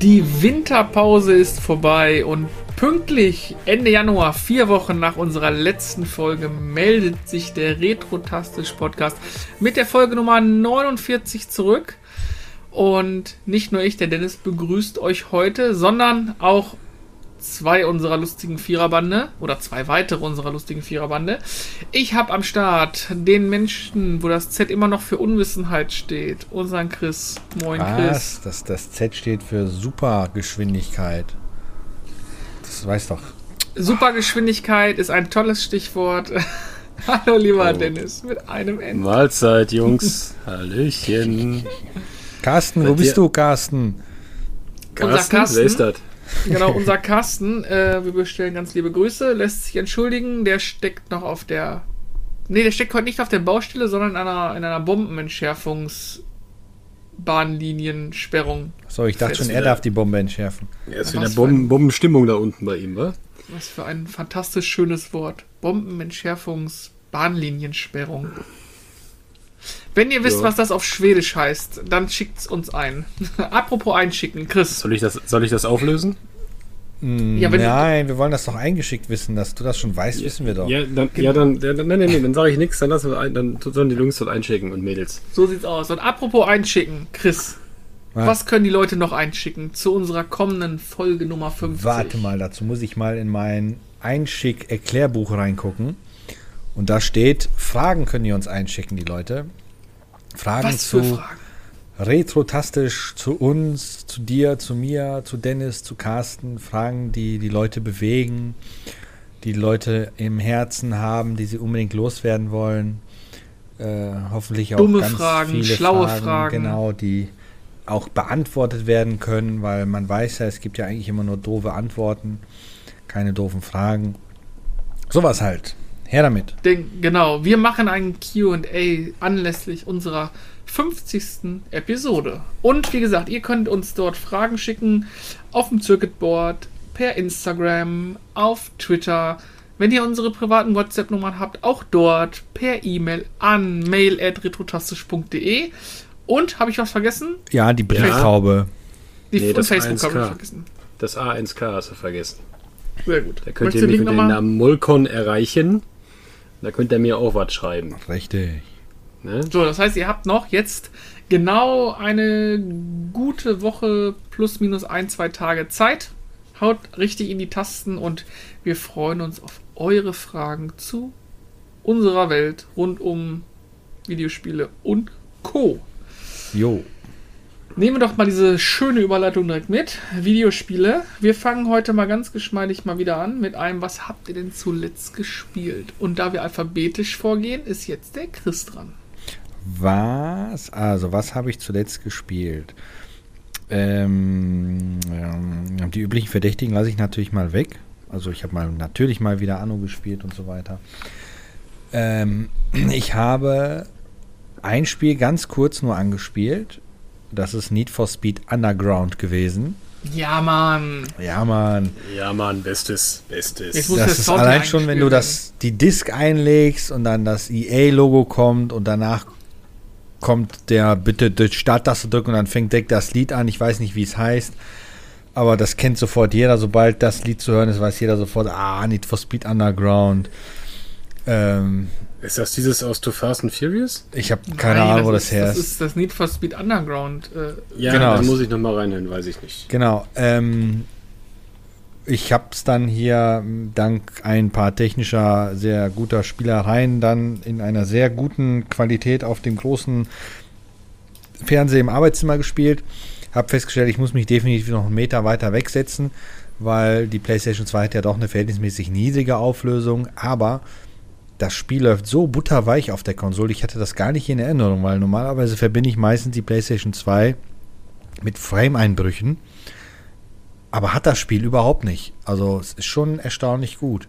Die Winterpause ist vorbei und pünktlich Ende Januar, vier Wochen nach unserer letzten Folge, meldet sich der Retrotastisch Podcast mit der Folge Nummer 49 zurück. Und nicht nur ich, der Dennis, begrüßt euch heute, sondern auch zwei unserer lustigen Viererbande oder zwei weitere unserer lustigen Viererbande. Ich habe am Start den Menschen, wo das Z immer noch für Unwissenheit steht, unseren Chris. Moin Was? Chris. Das, das Z steht für Supergeschwindigkeit. Das weiß doch. Supergeschwindigkeit ist ein tolles Stichwort. Hallo lieber Oh. Dennis, mit einem N. Mahlzeit, Jungs. Hallöchen. Carsten, wo bist du, Carsten? Carsten, Carsten? wer ist das? Genau, unser Carsten, äh, wir bestellen ganz liebe Grüße, lässt sich entschuldigen, der steckt noch auf der. Nee, der steckt heute nicht auf der Baustelle, sondern in einer, in einer Bombenentschärfungsbahnliniensperrung. So, ich dachte schon, er wieder. darf die Bombe entschärfen. Ja, ist Was wieder Bomben, Bombenstimmung da unten bei ihm, wa? Was für ein fantastisch schönes Wort. Bombenentschärfungsbahnliniensperrung. Wenn ihr wisst, Ja. was das auf Schwedisch heißt, dann schickt's uns ein. Apropos einschicken, Chris. Soll ich das, soll ich das auflösen? Hm, Ja, wenn du- Nein, wir wollen das doch eingeschickt wissen. Dass du das schon weißt, wissen wir doch. Ja, dann, ja, dann, ja, dann, nein, nein, nein, dann sage ich nichts, dann lassen wir ein, dann sollen die Jungs dort einschicken und Mädels. So sieht's aus. Und apropos einschicken, Chris. Was? Was können die Leute noch einschicken zu unserer kommenden Folge Nummer 50? Warte mal, dazu muss ich mal in mein Einschick-Erklärbuch reingucken. Und da steht, Fragen können die uns einschicken, die Leute. Fragen Was zu Fragen? retrotastisch zu uns, zu dir, zu mir, zu Dennis, zu Carsten. Fragen, die die Leute bewegen, die die Leute im Herzen haben, die sie unbedingt loswerden wollen. Äh, hoffentlich auch Dumme ganz Fragen, viele schlaue Fragen. Genau, die auch beantwortet werden können, weil man weiß ja, es gibt ja eigentlich immer nur doofe Antworten, keine doofen Fragen. Sowas halt. Her damit. Den, genau, wir machen ein QA anlässlich unserer 50. Episode. Und wie gesagt, ihr könnt uns dort Fragen schicken auf dem Circuitboard, per Instagram, auf Twitter. Wenn ihr unsere privaten WhatsApp-Nummern habt, auch dort per E-Mail an mail.retrotastisch.de. Und habe ich was vergessen? Ja, die Brieftaube. Die Nee, das Facebook habe ich 1K. vergessen. Das A1K hast du vergessen. Sehr gut. Da könnt Möchtest ihr mich Link dem nochmal? Namen Molkon erreichen. Da könnt ihr mir auch was schreiben. Richtig. Ne? So, das heißt, ihr habt noch jetzt genau eine gute Woche plus minus ein, zwei Tage Zeit. Haut richtig in die Tasten und wir freuen uns auf eure Fragen zu unserer Welt rund um Videospiele und Co. Jo. Nehmen wir doch mal diese schöne Überleitung direkt mit. Videospiele. Wir fangen heute mal ganz geschmeidig mal wieder an mit einem, was habt ihr denn zuletzt gespielt? Und da wir alphabetisch vorgehen, ist jetzt der Chris dran. Was? Also, was habe ich zuletzt gespielt? Ähm, die üblichen Verdächtigen lasse ich natürlich mal weg. Also, ich habe mal natürlich mal wieder Anno gespielt und so weiter. Ähm, ich habe ein Spiel ganz kurz nur angespielt. Das ist Need for Speed Underground gewesen. Ja, Mann. Ja, Mann. Ja, Mann, bestes, bestes. Jetzt muss Das ist allein schon, wenn du das, die Disk einlegst und dann das EA-Logo kommt und danach kommt der bitte die Starttaste drücken und dann fängt direkt das Lied an. Ich weiß nicht, wie es heißt, aber das kennt sofort jeder. Sobald das Lied zu hören ist, weiß jeder sofort, ah, Need for Speed Underground. Ähm, Ist das dieses aus Too Fast and Furious? ich habe keine Nein, Ahnung, wo das ist, her Das ist. ist das Need for Speed Underground. Äh, Ja, Genau. da muss ich nochmal reinhören, weiß ich nicht. Genau. Ähm, ich habe es dann hier dank ein paar technischer, sehr guter Spielereien dann in einer sehr guten Qualität auf dem großen Fernseher im Arbeitszimmer gespielt. Habe festgestellt, ich muss mich definitiv noch einen Meter weiter wegsetzen, weil die PlayStation 2 hat ja doch eine verhältnismäßig niedrige Auflösung. Aber das Spiel läuft so butterweich auf der Konsole. Ich hatte das gar nicht in Erinnerung, weil normalerweise verbinde ich meistens die PlayStation 2 mit Frame-Einbrüchen. Aber hat das Spiel überhaupt nicht. Also es ist schon erstaunlich gut.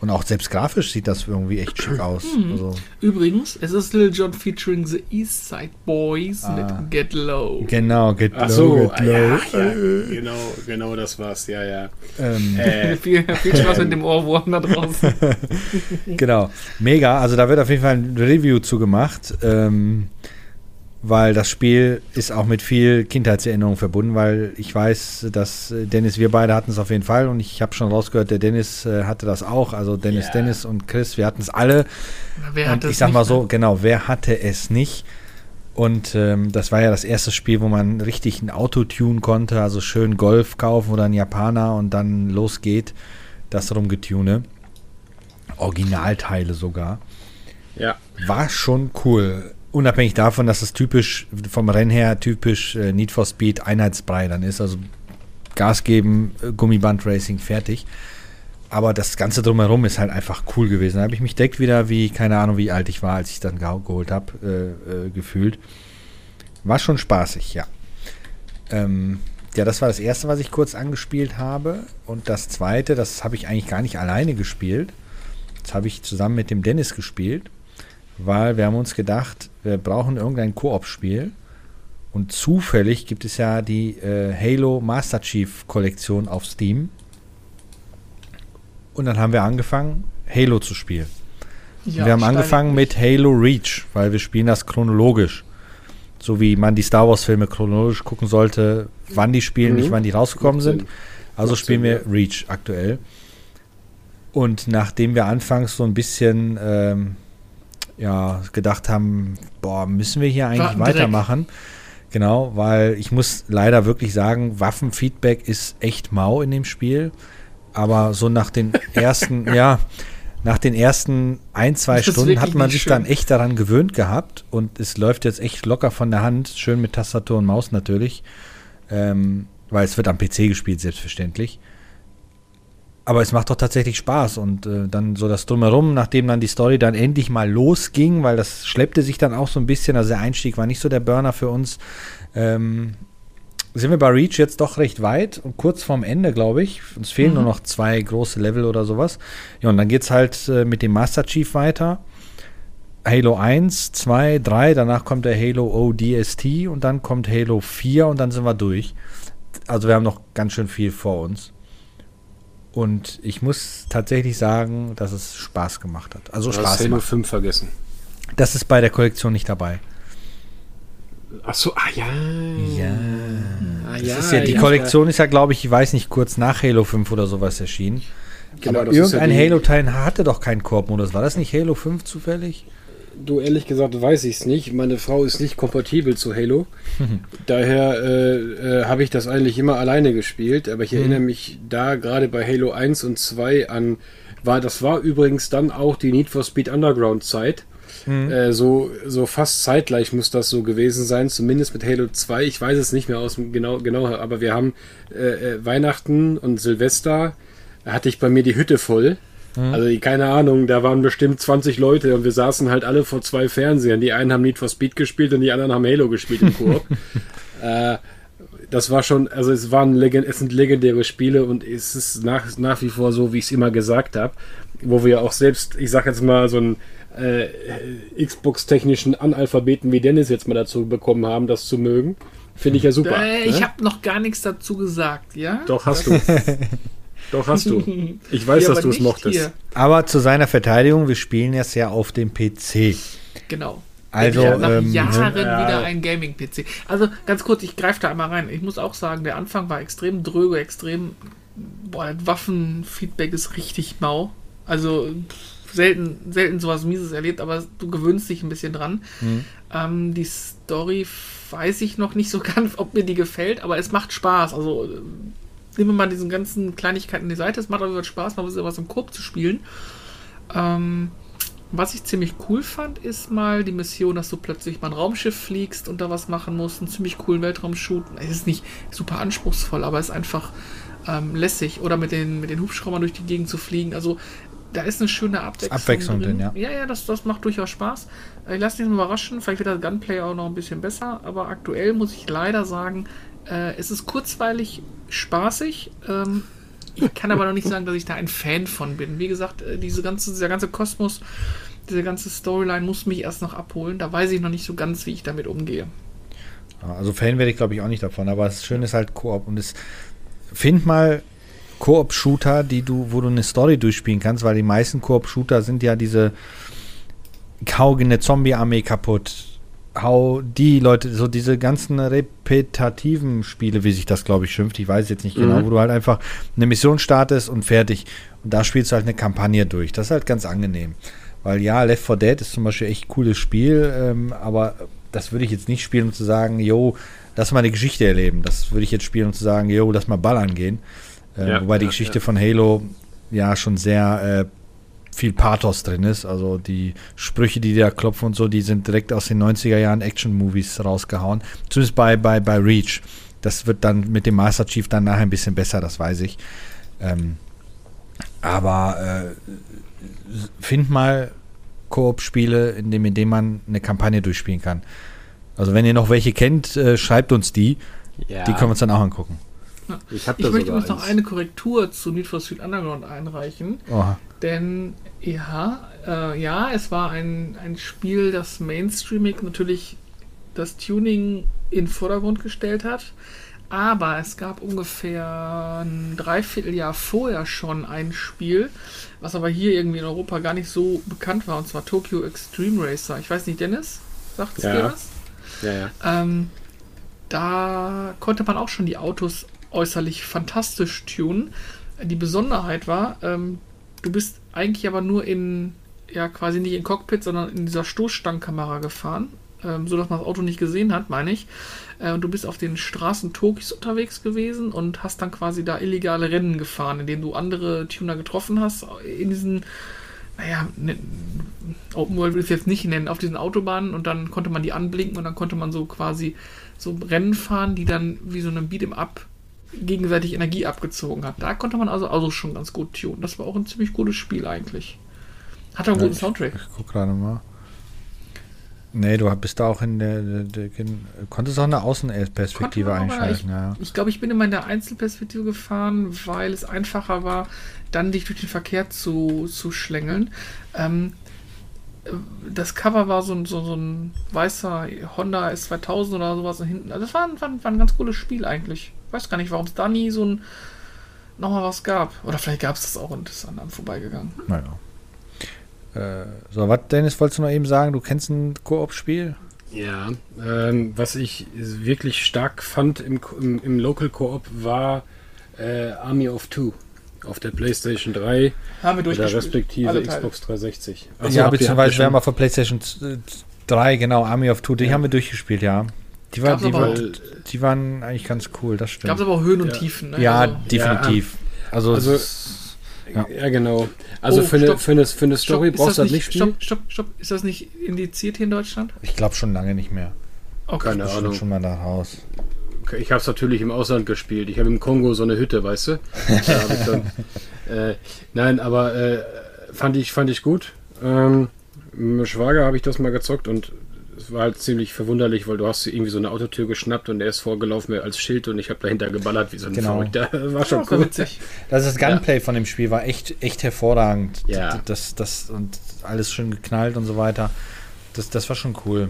Und auch selbst grafisch sieht das irgendwie echt schick aus. Mhm. Also, Übrigens, es ist Lil Jon featuring the East Side Boys Ah. mit Get Low. genau, get Ach low, so, get ah, low. ja, ja, genau, genau das war's, ja, ja. Ähm, Äh, viel, viel Spaß mit dem Ohrwurm da draußen. Genau, mega. Also da wird auf jeden Fall ein Review zugemacht, ähm, weil das Spiel ist auch mit viel Kindheitserinnerung verbunden, weil ich weiß, dass äh, Dennis, wir beide hatten es auf jeden Fall und ich habe schon rausgehört, der Dennis äh, hatte das auch. Also Dennis, Ja. Dennis und Chris, wir hatten es alle. Wer hat und ich sag mal ne? so, genau, wer hatte es nicht? Und ähm, das war ja das erste Spiel, wo man richtig ein Auto tunen konnte, also schön Golf kaufen oder ein Japaner und dann los geht das rumgetune. Originalteile sogar. ja. War schon cool. Unabhängig davon, dass es typisch vom Rennen her typisch äh, Need for Speed Einheitsbrei dann ist. Also Gas geben, äh, Gummiband Racing, fertig. Aber das Ganze drumherum ist halt einfach cool gewesen. Da habe ich mich direkt wieder, wie, keine Ahnung, wie alt ich war, als ich dann geho- geholt habe, äh, äh, gefühlt. War schon spaßig, ja. Ähm, ja, das war das erste, was ich kurz angespielt habe. Und das zweite, das habe ich eigentlich gar nicht alleine gespielt. Das habe ich zusammen mit dem Dennis gespielt, weil wir haben uns gedacht, wir brauchen irgendein Koop-Spiel. Und zufällig gibt es ja die äh, Halo Master Chief Kollektion auf Steam. Und dann haben wir angefangen, Halo zu spielen. Ja, wir haben angefangen mit Halo Reach, weil wir spielen das chronologisch. So wie man die Star Wars Filme chronologisch gucken sollte, wann die spielen, Mhm. nicht wann die rausgekommen sind. Also spielen wir Reach aktuell. Und nachdem wir anfangs so ein bisschen ähm, ja, gedacht haben, boah, müssen wir hier eigentlich Warten direkt. weitermachen? Genau, weil ich muss leider wirklich sagen, Waffenfeedback ist echt mau in dem Spiel. Aber so nach den ersten, ja, nach den ersten ein, zwei Stunden hat man sich schön. dann echt daran gewöhnt gehabt und es läuft jetzt echt locker von der Hand, schön mit Tastatur und Maus natürlich, ähm, weil es wird am PC gespielt, selbstverständlich. Aber es macht doch tatsächlich Spaß und äh, dann so das Drumherum, nachdem dann die Story dann endlich mal losging, weil das schleppte sich dann auch so ein bisschen, also der Einstieg war nicht so der Burner für uns, ähm, sind wir bei Reach jetzt doch recht weit und kurz vorm Ende, glaube ich. Uns fehlen Mhm. nur noch zwei große Level oder sowas. Ja, und dann geht es halt äh, mit dem Master Chief weiter. Halo 1, 2, 3, danach kommt der Halo ODST und dann kommt Halo 4 und dann sind wir durch. Also wir haben noch ganz schön viel vor uns. Und ich muss tatsächlich sagen, dass es Spaß gemacht hat. Also Du hast Spaß Halo macht. 5 vergessen. Das ist bei der Kollektion nicht dabei. Ach so, ah ja. Ja. Ah, ist ja, die Kollektion ist ja, glaube ich, ich weiß nicht, kurz nach Halo 5 oder sowas erschienen. Genau, Aber ja irgendein Halo-Teil hatte doch keinen Koop-Modus. War das nicht Halo 5 zufällig? Du, ehrlich gesagt, weiß ich es nicht. Meine Frau ist nicht kompatibel zu Halo. Daher äh, äh, habe ich das eigentlich immer alleine gespielt. Aber ich erinnere mich da gerade bei Halo 1 und 2 an, war, das war übrigens dann auch die Need for Speed Underground Zeit. Äh, so, so fast zeitgleich muss das so gewesen sein, zumindest mit Halo 2. Ich weiß es nicht mehr aus dem genau, genau, aber wir haben äh, äh, Weihnachten und Silvester hatte ich bei mir die Hütte voll. Also die- keine Ahnung, da waren bestimmt 20 Leute und wir saßen halt alle vor zwei Fernsehern. Die einen haben Need for Speed gespielt und die anderen haben Halo gespielt im Koop. äh, das war schon, also es waren es sind legendäre Spiele und es ist nach, nach wie vor so, wie ich es immer gesagt habe, wo wir auch selbst, ich sag jetzt mal, so einen äh, Xbox-technischen Analphabeten wie Dennis jetzt mal dazu bekommen haben, das zu mögen. Finde ich ja super. Äh, ich ne? habe noch gar nichts dazu gesagt, ja? Doch, hast du. Doch, hast du. Ich weiß, dass du es mochtest. hier. Aber zu seiner Verteidigung, wir spielen jetzt ja auf dem PC. Genau. Also, ja, nach ähm, Jahren ja. wieder ein Gaming-PC. Also ganz kurz, ich greife da einmal rein. Ich muss auch sagen, der Anfang war extrem dröge, extrem. Boah, das Waffenfeedback ist richtig mau. Also selten, selten sowas Mieses erlebt, aber du gewöhnst dich ein bisschen dran. Ähm, die Story weiß ich noch nicht so ganz, ob mir die gefällt, aber es macht Spaß. Also nehmen wir mal diesen ganzen Kleinigkeiten die Seite. Es macht Fall Spaß, mal was im Korb zu spielen. Ähm, was ich ziemlich cool fand, ist mal die Mission, dass du plötzlich mal ein Raumschiff fliegst und da was machen musst, einen ziemlich coolen Weltraumshoot. Es ist nicht super anspruchsvoll, aber es ist einfach ähm, lässig. Oder mit den, mit den Hubschraubern durch die Gegend zu fliegen. Also da ist eine schöne Abwechslung, Abwechslung drin. drin, ja. Ja, ja, das, das macht durchaus Spaß. Äh, Ich lasse mich mal überraschen. Vielleicht wird das Gunplay auch noch ein bisschen besser. Aber aktuell muss ich leider sagen, äh, es ist kurzweilig spaßig. Ähm, ich kann aber noch nicht sagen, dass ich da ein Fan von bin. Wie gesagt, äh, diese ganze, dieser ganze Kosmos, diese ganze Storyline muss mich erst noch abholen. Da weiß ich noch nicht so ganz, wie ich damit umgehe. Also Fan werde ich glaube ich auch nicht davon, aber das Schöne ist halt Koop und es find mal Koop-Shooter, du, wo du eine Story durchspielen kannst, weil die meisten Koop-Shooter sind ja diese hau eine Zombie-Armee kaputt, hau die Leute, so diese ganzen repetitiven Spiele, wie sich das glaube ich schimpft, ich weiß jetzt nicht genau, Mhm. wo du halt einfach eine Mission startest und fertig und da spielst du halt eine Kampagne durch. Das ist halt ganz angenehm. Weil ja, Left 4 Dead ist zum Beispiel echt cooles Spiel, ähm, aber das würde ich jetzt nicht spielen, um zu sagen, yo, lass mal die Geschichte erleben. Das würde ich jetzt spielen, um zu sagen, yo, lass mal ballern gehen. Äh, Ja, wobei die ja, Geschichte ja. von Halo ja schon sehr äh, viel Pathos drin ist. Also die Sprüche, die da klopfen und so, die sind direkt aus den 90er Jahren Action-Movies rausgehauen. Zumindest bei, bei, bei Reach. Das wird dann mit dem Master Chief dann nachher ein bisschen besser, das weiß ich. Ähm, aber äh, find mal Koop-Spiele, in dem, in dem man eine Kampagne durchspielen kann. Also wenn ihr noch welche kennt, äh, schreibt uns die. Ja, Die können wir uns dann auch angucken. ich Ich möchte übrigens noch eine Korrektur zu Need for Speed Underground einreichen. Oha. Denn ja, äh, ja, es war ein, ein Spiel, das Mainstreaming natürlich das Tuning in den Vordergrund gestellt hat. Aber es gab ungefähr ein Dreivierteljahr vorher schon ein Spiel, was aber hier irgendwie in Europa gar nicht so bekannt war, und zwar Tokyo Extreme Racer. Ich weiß nicht, Dennis, sagt es Ja. dir was? Ja, ja. Ähm, da konnte man auch schon die Autos äußerlich fantastisch tunen. Die Besonderheit war, ähm, du bist eigentlich aber nur in, ja quasi nicht in Cockpit, sondern in dieser Stoßstangenkamera gefahren, ähm, so man das Auto nicht gesehen hat, meine ich. Äh, und du bist auf den Straßen Tokios unterwegs gewesen und hast dann quasi da illegale Rennen gefahren, indem du andere Tuner getroffen hast in diesen naja, ne, Open World will ich es jetzt nicht nennen, auf diesen Autobahnen und dann konnte man die anblinken und dann konnte man so quasi so Rennen fahren, die dann wie so einem Beat'em Up gegenseitig Energie abgezogen hat. Da konnte man also also schon ganz gut tunen. Das war auch ein ziemlich gutes Spiel eigentlich. Hat auch einen Ja, guten ich- Soundtrack. Ich guck gerade mal. Nee, du bist da auch in der, der, der, konntest auch eine Außenperspektive einschalten, ja. Ich glaube, ich bin immer in der Einzelperspektive gefahren, weil es einfacher war, dann dich durch den Verkehr zu, zu schlängeln. Ähm, äh, das Cover war so ein, so, so ein weißer Honda S2000 oder sowas und hinten. Also das war, war, war ein ganz cooles Spiel eigentlich. Ich weiß gar nicht, warum es da nie so ein nochmal was gab. Oder vielleicht gab es das auch und ist an einem vorbeigegangen. Naja. Äh, so, was, Dennis, wolltest du noch eben sagen? Du kennst ein Koop-Spiel? Ja, ähm, was ich wirklich stark fand im, im, im Local Koop war äh, Army of Two auf der PlayStation 3 Haben wir oder durchgespielt. respektive Alle Teile. Xbox 360. Achso, ja, beziehungsweise wir haben mal von PlayStation 3, genau, Army of Two, die Ja. haben wir durchgespielt, ja. Die, war, die, aber war, die waren eigentlich ganz cool, das stimmt. Gab es aber auch Höhen und Ja. Tiefen. Ne? ja, Also- definitiv. Also, Also- es- Ja. Ja. genau. Also Oh, für, eine, für, eine, für eine Story Stopp, brauchst das du das nicht, nicht spielen. stopp, stopp, stopp. Ist das nicht indiziert hier in Deutschland? ich glaube schon lange nicht mehr. Okay. Keine Das ist Ahnung. schon mal nach Haus. Ich habe es natürlich im Ausland gespielt. Ich habe im Kongo so eine Hütte, weißt du? Da hab ich dann, äh, nein, aber äh, fand ich fand ich gut. Ähm, mit Schwager habe ich das mal gezockt und war halt ziemlich verwunderlich, weil du hast irgendwie so eine Autotür geschnappt und er ist vorgelaufen mir als Schild und ich habe dahinter geballert wie so ein Genau. Verrückter. War schon Das war cool. witzig. Das ist das Gunplay von dem Spiel war echt, echt hervorragend. Ja. Das, das, und alles schön geknallt und so weiter. Das, das war schon cool.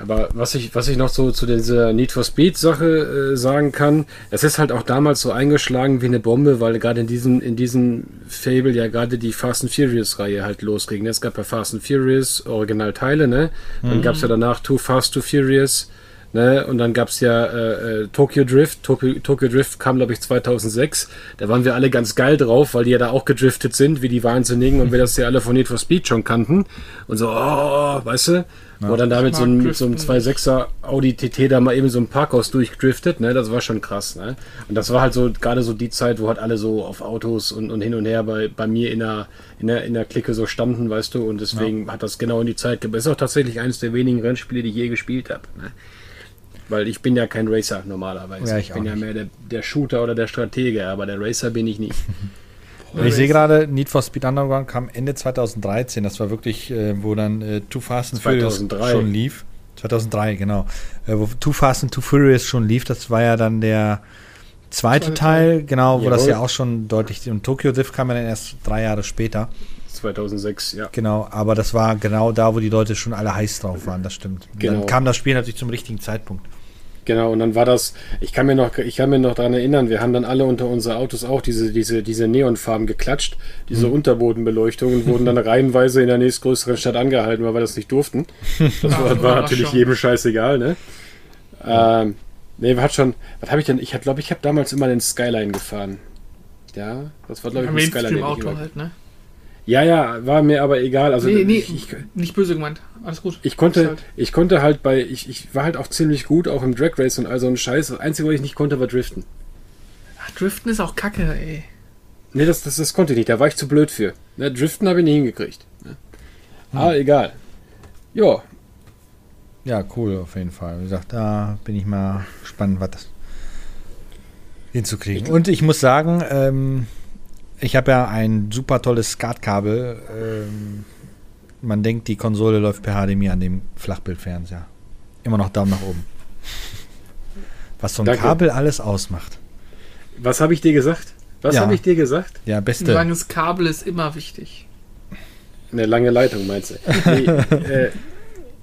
Aber was ich, was ich noch so zu dieser Need for Speed Sache äh, sagen kann, es ist halt auch damals so eingeschlagen wie eine Bombe, weil gerade in diesem, in diesem Fable ja gerade die Fast and Furious Reihe halt losging. Es gab ja Fast and Furious Originalteile, ne? Dann gab's ja danach Too Fast, Too Furious, ne? Und dann gab's ja äh, äh, Tokyo Drift. Tokyo, Tokyo Drift kam, glaube ich, 2006. Da waren wir alle ganz geil drauf, weil die ja da auch gedriftet sind, wie die Wahnsinnigen und wir das ja alle von Need for Speed schon kannten. Und so, oh, weißt du? Wo dann da mit so, mit so driften 2.6er Audi TT da mal eben so ein Parkhaus durchgedriftet, ne? Das war schon krass, ne? Und das war halt so gerade so die Zeit, wo halt alle so auf Autos und, und hin und her bei, bei mir in der, in, der, in der Clique so standen, weißt du, und deswegen hat das genau in die Zeit gepasst. Ist auch tatsächlich eines der wenigen Rennspiele, die ich je gespielt habe. Ne? Weil ich bin ja kein Racer normalerweise. Ja, ich ich bin ja nicht. mehr der, der Shooter oder der Stratege, aber der Racer bin ich nicht. Und ich sehe gerade, Need for Speed Underground kam Ende 2013. Das war wirklich, äh, wo dann äh, Too Fast and Furious 2003. schon lief. 2003, genau. Äh, wo Too Fast and Too Furious schon lief. Das war ja dann der, zweite Zweite Teil, genau, wo Jawohl. das ja auch schon deutlich. Und Tokyo Drift kam ja dann erst drei Jahre später. 2006, ja. Genau, aber das war genau da, wo die Leute schon alle heiß drauf waren, das stimmt. Genau. Dann kam das Spiel natürlich zum richtigen Zeitpunkt. Genau, und dann war das, ich kann mir noch, ich kann mir noch daran erinnern, wir haben dann alle unter unsere Autos auch diese, diese, diese Neonfarben geklatscht, diese Unterbodenbeleuchtung und wurden dann reihenweise in der nächstgrößeren Stadt angehalten, weil wir das nicht durften. Das war, war war natürlich jedem scheißegal, ne? Ähm, nee, hat schon, was habe ich denn, ich glaube, ich habe damals immer den Skyline gefahren. Ja, das war glaube ich Ein Skyline. immer- halt, ne? Ja, ja, war mir aber egal. Also nee, nee, ich, ich, nicht böse gemeint. Alles gut. ich konnte, halt- ich konnte halt bei, ich, ich war halt auch ziemlich gut, auch im Drag Race und all so ein Scheiß. Das Einzige, was ich nicht konnte, war Driften. Ach, Driften ist auch kacke, ey. Nee, das, das, das konnte ich nicht, da war ich zu blöd für. Ne, Driften habe ich nie hingekriegt. Ne? Aber egal. Ja, Ja, cool, auf jeden Fall. Wie gesagt, da bin ich mal gespannt, was das hinzukriegen. Und ich muss sagen, ähm, ich habe ja ein super tolles SCART-Kabel. Ähm, man denkt, die Konsole läuft per HDMI an dem Flachbildfernseher. Immer noch Daumen nach oben. Was so ein Danke. Kabel alles ausmacht. was habe ich dir gesagt? Was Ja. habe ich dir gesagt? Ja, Ein beste. langes Kabel ist immer wichtig. Eine lange Leitung, meinst du? Nee, äh,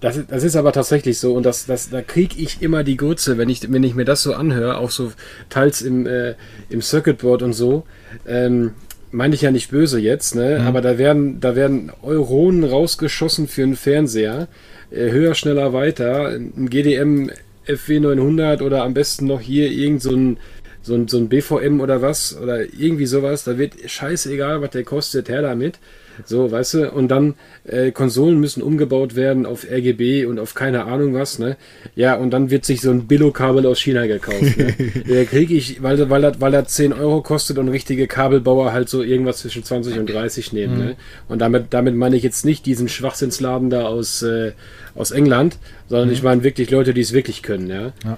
das, ist- das ist aber tatsächlich so und das, das, da kriege ich immer die Grütze, wenn ich, wenn ich mir das so anhöre, auch so teils im, äh, im Circuitboard und so. Ähm, meine ich ja nicht böse jetzt, ne? aber da werden, da werden Euronen rausgeschossen für einen Fernseher. Äh, höher, schneller, weiter. Ein GDM FW900 oder am besten noch hier irgend so ein, so ein, so ein BVM oder was oder irgendwie sowas. Da wird scheißegal, was der kostet, her damit. So, weißt du, und dann äh, Konsolen müssen umgebaut werden auf RGB und auf keine Ahnung was, ne? Ja, und dann wird sich so ein Billo-Kabel aus China gekauft. Ne? Der kriege ich, weil, weil, er, weil er 10 Euro kostet und richtige Kabelbauer halt so irgendwas zwischen 20 und 30 nehmen. Ne? Und damit, damit meine ich jetzt nicht diesen Schwachsinnsladen da aus, äh, aus England, sondern ich meine wirklich Leute, die es wirklich können, ja. Ja.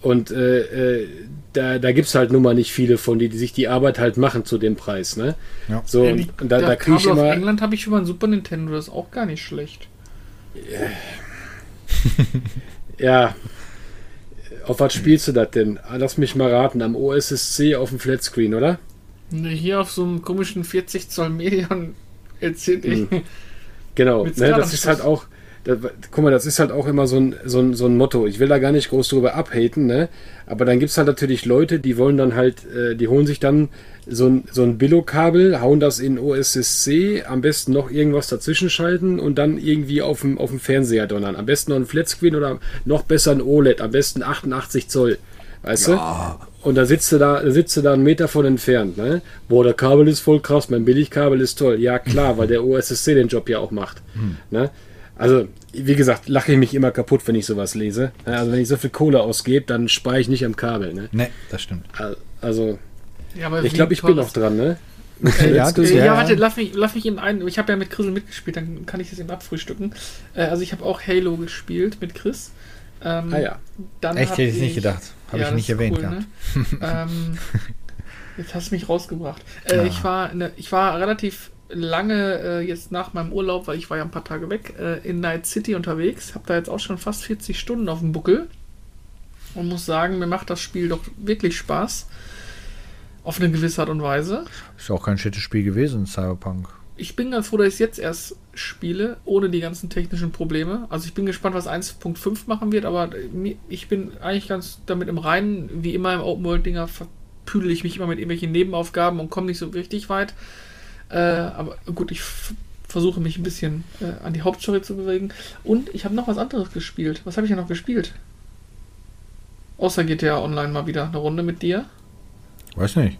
Und äh, äh, da, da gibt es halt nun mal nicht viele von, die, die sich die Arbeit halt machen zu dem Preis, ne? Ja. So, Ey, und, die- und da, da kriege ich immer. England habe ich schon mal ein Super Nintendo, das ist auch gar nicht schlecht. Ja. Auf was spielst du das denn? Ah, Lass mich mal raten. Am OSSC auf dem Flatscreen, oder? Ne, Hier auf so einem komischen 40 Zoll Medion LCD. Hm. Genau. Mit Ne, das ist halt auch. Das, guck mal, das ist halt auch immer so ein, so, ein, so ein Motto. Ich will da gar nicht groß drüber abhaten, ne? Aber dann gibt es halt natürlich Leute, die wollen dann halt, äh, die holen sich dann so ein, so ein Billo-Kabel, hauen das in OSSC, am besten noch irgendwas dazwischen schalten und dann irgendwie auf dem, auf dem Fernseher donnern. Am besten noch ein Flatscreen oder noch besser ein OLED, am besten 88 Zoll. Weißt du? Und da sitzt du da, da sitzt du da einen Meter von entfernt, ne? Boah, der Kabel ist voll krass, mein Billigkabel ist toll. Ja, klar, weil der OSSC den Job ja auch macht. Ne? Also, wie gesagt, lache ich mich immer kaputt, wenn ich sowas lese. Also, wenn ich so viel Kohle ausgebe, dann spare ich nicht am Kabel, ne? Ne, das stimmt. Al- Also, Ja, aber ich glaube, ich bin noch dran, ne? Ja, du- Äh, ja, Ja. warte, lass mich, lass mich in ein. Ich habe ja mit Chris mitgespielt, dann kann ich das eben abfrühstücken. Äh, also ich habe auch Halo gespielt mit Chris. Ähm, Ah ja. Dann Echt, hätte ich nicht gedacht. Habe Ja, ich nicht das erwähnt cool, gehabt. Ne? ähm, jetzt hast du mich rausgebracht. Äh, Ja. ich, war ne, ich war relativ lange äh, jetzt nach meinem Urlaub, weil ich war ja ein paar Tage weg, äh, in Night City unterwegs. Habe da jetzt auch schon fast 40 Stunden auf dem Buckel. Und muss sagen, mir macht das Spiel doch wirklich Spaß. Auf eine gewisse Art und Weise. Ist auch kein schönes Spiel gewesen, Cyberpunk. Ich bin ganz froh, dass ich es jetzt erst spiele, ohne die ganzen technischen Probleme. Also ich bin gespannt, was 1.5 machen wird, aber mir- ich bin eigentlich ganz damit im Reinen. Wie immer im Open-World-Dinger verpüdel ich mich immer mit irgendwelchen Nebenaufgaben und komme nicht so richtig weit. Äh, aber gut, ich f- versuche mich ein bisschen äh, an die Hauptstory zu bewegen. Und ich habe noch was anderes gespielt. Was habe ich denn noch gespielt? Außer GTA Online mal wieder eine Runde mit dir. Weiß nicht.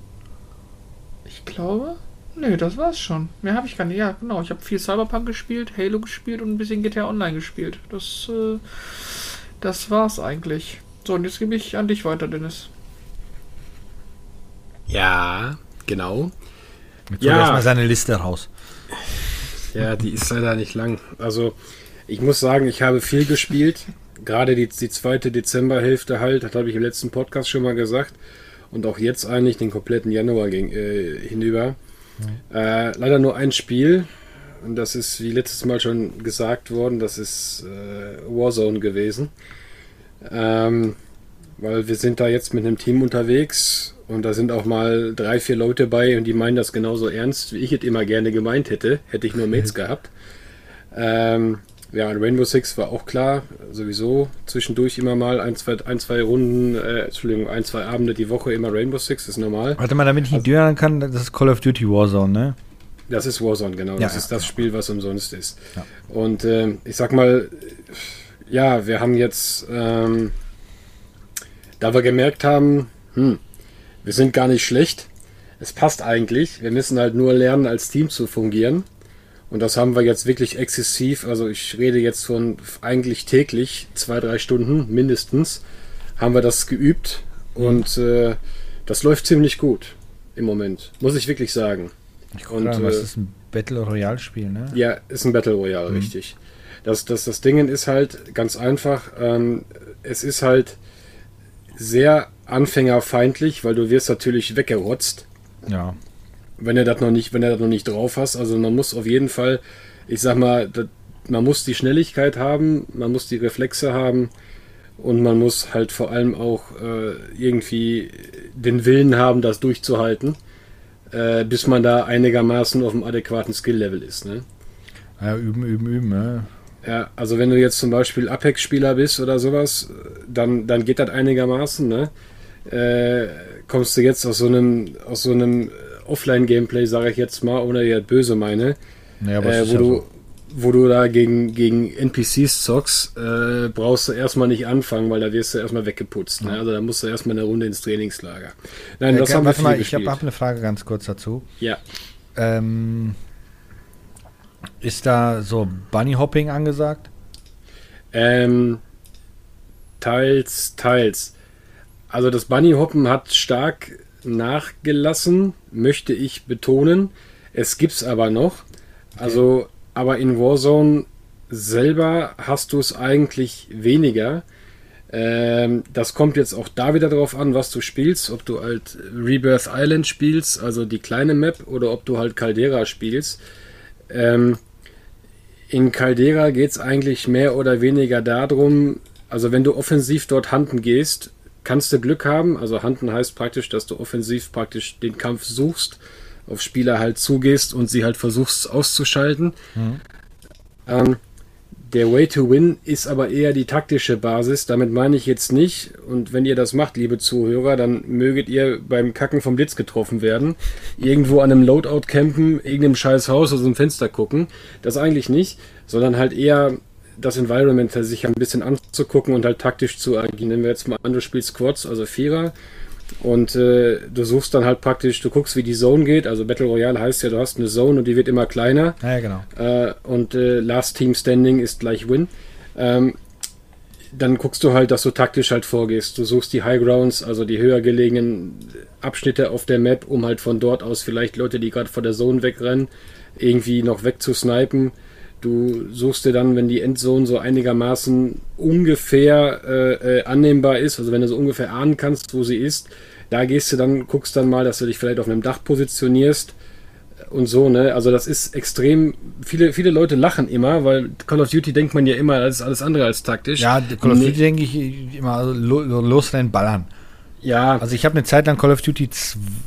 Ich glaube. Nö, das war's schon. Mehr habe ich gar nicht. Ja, genau. Ich habe viel Cyberpunk gespielt, Halo gespielt und ein bisschen GTA Online gespielt. Das, äh, das war's eigentlich. So, und jetzt gebe ich an dich weiter, Dennis. Ja, genau. Jetzt Ja. erstmal seine Liste raus. Ja, die ist leider nicht lang. Also, ich muss sagen, ich habe viel gespielt. Gerade die, die zweite Dezemberhälfte halt, das habe ich im letzten Podcast schon mal gesagt. Und auch jetzt eigentlich den kompletten Januar ging, äh, hinüber. Äh, leider nur ein Spiel. Und das ist, wie letztes Mal schon gesagt worden, das ist äh, Warzone gewesen. Ähm, weil wir sind da jetzt mit einem Team unterwegs Und da sind auch mal drei, vier Leute bei und die meinen das genauso ernst, wie ich es immer gerne gemeint hätte. Hätte ich nur Mates gehabt. Ähm, ja, Rainbow Six war auch klar, sowieso zwischendurch immer mal ein, zwei, ein, zwei Runden, äh, Entschuldigung, ein, zwei Abende die Woche immer Rainbow Six, ist normal. Warte mal, damit ich nicht also, kann, das ist Call of Duty Warzone, ne? Das ist Warzone, genau. Ja, das ja, ist das ja. Spiel, was umsonst ist. Und äh, ich sag mal, ja, wir haben jetzt, ähm, da wir gemerkt haben, hm, wir sind gar nicht schlecht, es passt eigentlich, wir müssen halt nur lernen, als Team zu fungieren und das haben wir jetzt wirklich exzessiv, also ich rede jetzt von eigentlich täglich, zwei, drei Stunden mindestens, haben wir das geübt und äh, das läuft ziemlich gut im Moment, muss ich wirklich sagen. Ich und, an, was äh, ist ein Battle Royale Spiel, ne? Ja, ist ein Battle Royale, mhm. richtig. Das, das, das Ding ist halt ganz einfach, ähm, es ist halt sehr anfängerfeindlich, weil du wirst natürlich weggerotzt. Ja wenn er das noch nicht, wenn er das noch nicht drauf hast. Also man muss auf jeden Fall, ich sag mal, das, man muss die Schnelligkeit haben, man muss die Reflexe haben und man muss halt vor allem auch äh, irgendwie den Willen haben, das durchzuhalten, äh, bis man da einigermaßen auf einem adäquaten Skill-Level ist. Ne? Ja, üben, üben, üben. Ja. ja, also wenn du jetzt zum Beispiel Apex-Spieler bist oder sowas, dann, dann geht das einigermaßen. Ne? Äh, kommst du jetzt aus so einem, aus so einem Offline-Gameplay, sage ich jetzt mal, ohne ja böse meine, ja, äh, wo, du, wo du da gegen, gegen NPCs zockst, äh, brauchst du erstmal nicht anfangen, weil da wirst du erstmal weggeputzt. Ne? Also da musst du erstmal eine Runde ins Trainingslager. Nein, äh, das haben wir mal, Ich habe hab eine Frage ganz kurz dazu. Ja. Ähm, ist da so Bunny Hopping angesagt? Ähm, teils, teils. Also das Bunny Hoppen hat stark nachgelassen, möchte ich betonen. Es gibt es aber noch. Also, aber in Warzone selber hast du es eigentlich weniger. Ähm, das kommt jetzt auch da wieder drauf an, was du spielst. Ob du halt Rebirth Island spielst, also die kleine Map, oder ob du halt Caldera spielst. Ähm, in Caldera geht es eigentlich mehr oder weniger darum, also wenn du offensiv dort handen gehst, kannst du Glück haben. Also Handen heißt praktisch, dass du offensiv praktisch den Kampf suchst, auf Spieler halt zugehst und sie halt versuchst auszuschalten. Mhm. Ähm, der Way to Win ist aber eher die taktische Basis. Damit meine ich jetzt nicht, und wenn ihr das macht, liebe Zuhörer, dann möget ihr beim Kacken vom Blitz getroffen werden. Irgendwo an einem Loadout campen, irgendeinem scheiß Haus aus dem Fenster gucken. Das eigentlich nicht, sondern halt eher das Environment sich ein bisschen anzugucken und halt taktisch zu agieren. Nehmen wir jetzt mal an, du spielst Squads, also Vierer, und äh, du suchst dann halt praktisch, du guckst, wie die Zone geht. Also Battle Royale heißt ja, du hast eine Zone und die wird immer kleiner. Ja, genau. Äh, und äh, Last Team Standing ist gleich Win. Ähm, dann guckst du halt, dass du taktisch halt vorgehst. Du suchst die High Grounds, also die höher gelegenen Abschnitte auf der Map, um halt von dort aus vielleicht Leute, die gerade vor der Zone wegrennen, irgendwie noch wegzusnipen. Du suchst dir dann, wenn die Endzone so einigermaßen ungefähr äh, äh, annehmbar ist, also wenn du so ungefähr ahnen kannst, wo sie ist, da gehst du dann, guckst dann mal, dass du dich vielleicht auf einem Dach positionierst und so, ne? Also das ist extrem, viele, viele Leute lachen immer, weil Call of Duty denkt man ja immer, das ist alles andere als taktisch. Ja, Call of Duty nee. denke ich immer, also losrennen, ballern. Ja. Also ich habe eine Zeit lang Call of Duty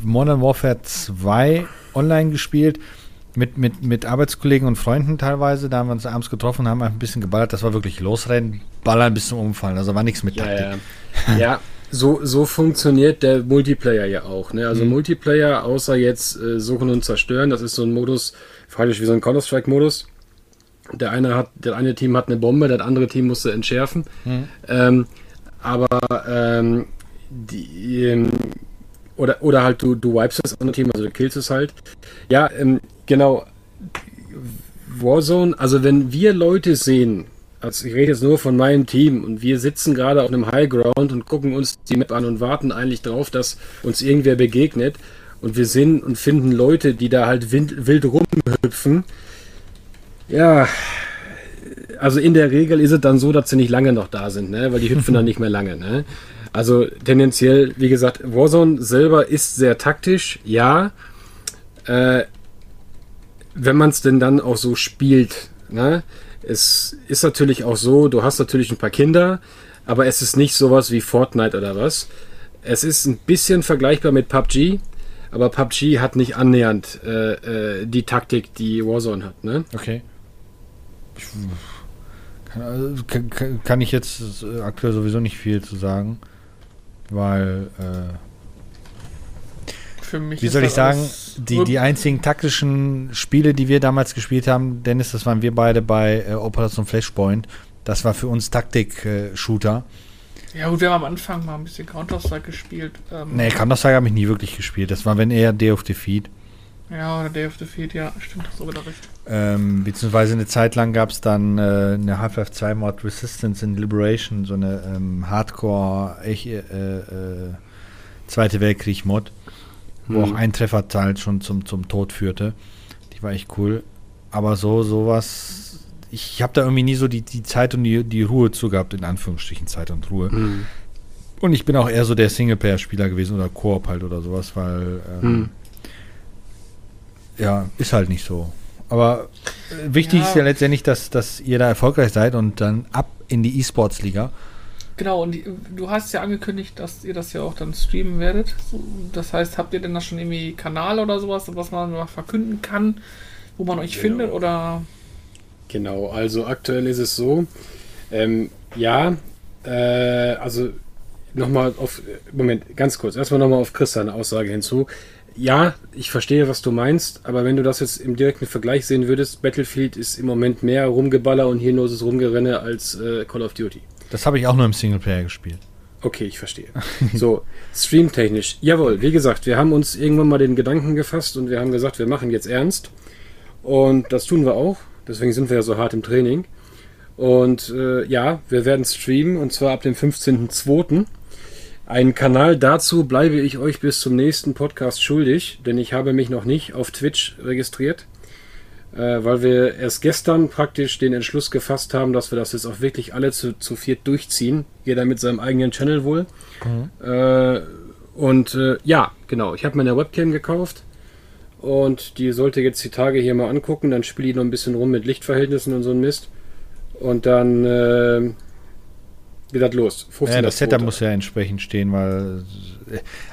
Modern Warfare 2 online gespielt mit, mit, mit Arbeitskollegen und Freunden teilweise. Da haben wir uns abends getroffen und haben ein bisschen geballert. Das war wirklich losrennen, ballern bis zum Umfallen. Also war nichts mit Taktik. Ja, ja. ja, so, so funktioniert der Multiplayer ja auch. Ne? Also mhm. Multiplayer, außer jetzt äh, Suchen und Zerstören, das ist so ein Modus, freilich wie so ein Counter-Strike-Modus. Der eine hat, der eine Team hat eine Bombe, das andere Team musste entschärfen. Mhm. Ähm, aber ähm, die, ähm, oder, oder halt du, du wipest das andere Team, also du killst es halt. Ja, ähm, Genau. Warzone, also wenn wir Leute sehen, also ich rede jetzt nur von meinem Team und wir sitzen gerade auf einem High Ground und gucken uns die Map an und warten eigentlich darauf, dass uns irgendwer begegnet und wir sehen und finden Leute, die da halt wild, wild rumhüpfen. Ja, also in der Regel ist es dann so, dass sie nicht lange noch da sind, ne? weil die hüpfen dann nicht mehr lange. Ne? Also tendenziell, wie gesagt, Warzone selber ist sehr taktisch, ja. Äh, wenn man es denn dann auch so spielt, ne? Es ist natürlich auch so, du hast natürlich ein paar Kinder, aber es ist nicht sowas wie Fortnite oder was. Es ist ein bisschen vergleichbar mit PUBG, aber PUBG hat nicht annähernd äh, äh, die Taktik, die Warzone hat. Ne? Okay. Ich, kann, also, kann, ich jetzt aktuell sowieso nicht viel zu sagen, weil äh, für mich. Wie soll ich sagen, die, die einzigen taktischen Spiele, die wir damals gespielt haben, Dennis, das waren wir beide bei äh, Operation Flashpoint. Das war für uns Taktik-Shooter. Äh, ja, gut, wir haben am Anfang mal ein bisschen Counter-Strike gespielt. Ähm, nee, Counter-Strike habe ich nie wirklich gespielt. Das war, wenn eher Day of Defeat. Ja, oder Day of Defeat, ja, stimmt, das wieder recht. Ähm, beziehungsweise eine Zeit lang gab es dann äh, eine Half-Life 2 Mod Resistance in Liberation, so eine ähm, Hardcore, echt, äh, äh, Zweite Weltkrieg-Mod wo hm. auch ein Trefferzahl schon zum, zum Tod führte. Die war echt cool. Aber so, sowas, ich habe da irgendwie nie so die, die Zeit und die, die Ruhe zu gehabt, in Anführungsstrichen Zeit und Ruhe. Hm. Und ich bin auch eher so der Singleplayer-Spieler gewesen oder Koop halt oder sowas, weil ähm, hm. ja, ist halt nicht so. Aber äh, wichtig ja. ist ja letztendlich, dass, dass ihr da erfolgreich seid und dann ab in die E-Sports-Liga. Genau, und du hast ja angekündigt, dass ihr das ja auch dann streamen werdet. Das heißt, habt ihr denn da schon irgendwie Kanal oder sowas, was man mal verkünden kann, wo man euch genau. findet oder? Genau, also aktuell ist es so, ähm, ja, äh, also nochmal auf, Moment, ganz kurz, erstmal nochmal auf Chris seine Aussage hinzu. Ja, ich verstehe, was du meinst, aber wenn du das jetzt im direkten Vergleich sehen würdest, Battlefield ist im Moment mehr Rumgeballer und hirnloses Rumgerenne als äh, Call of Duty. Das habe ich auch nur im Singleplayer gespielt. Okay, ich verstehe. So, streamtechnisch. Jawohl, wie gesagt, wir haben uns irgendwann mal den Gedanken gefasst und wir haben gesagt, wir machen jetzt ernst. Und das tun wir auch. Deswegen sind wir ja so hart im Training. Und äh, ja, wir werden streamen und zwar ab dem 15.02. Einen Kanal dazu bleibe ich euch bis zum nächsten Podcast schuldig, denn ich habe mich noch nicht auf Twitch registriert äh, weil wir erst gestern praktisch den Entschluss gefasst haben, dass wir das jetzt auch wirklich alle zu, zu viert durchziehen. Jeder mit seinem eigenen Channel wohl. Mhm. Äh, und äh, ja, genau, ich habe mir eine Webcam gekauft und die sollte jetzt die Tage hier mal angucken. Dann spiele ich noch ein bisschen rum mit Lichtverhältnissen und so ein Mist. Und dann äh, geht das los. Ja, das Setup muss ja entsprechend stehen, weil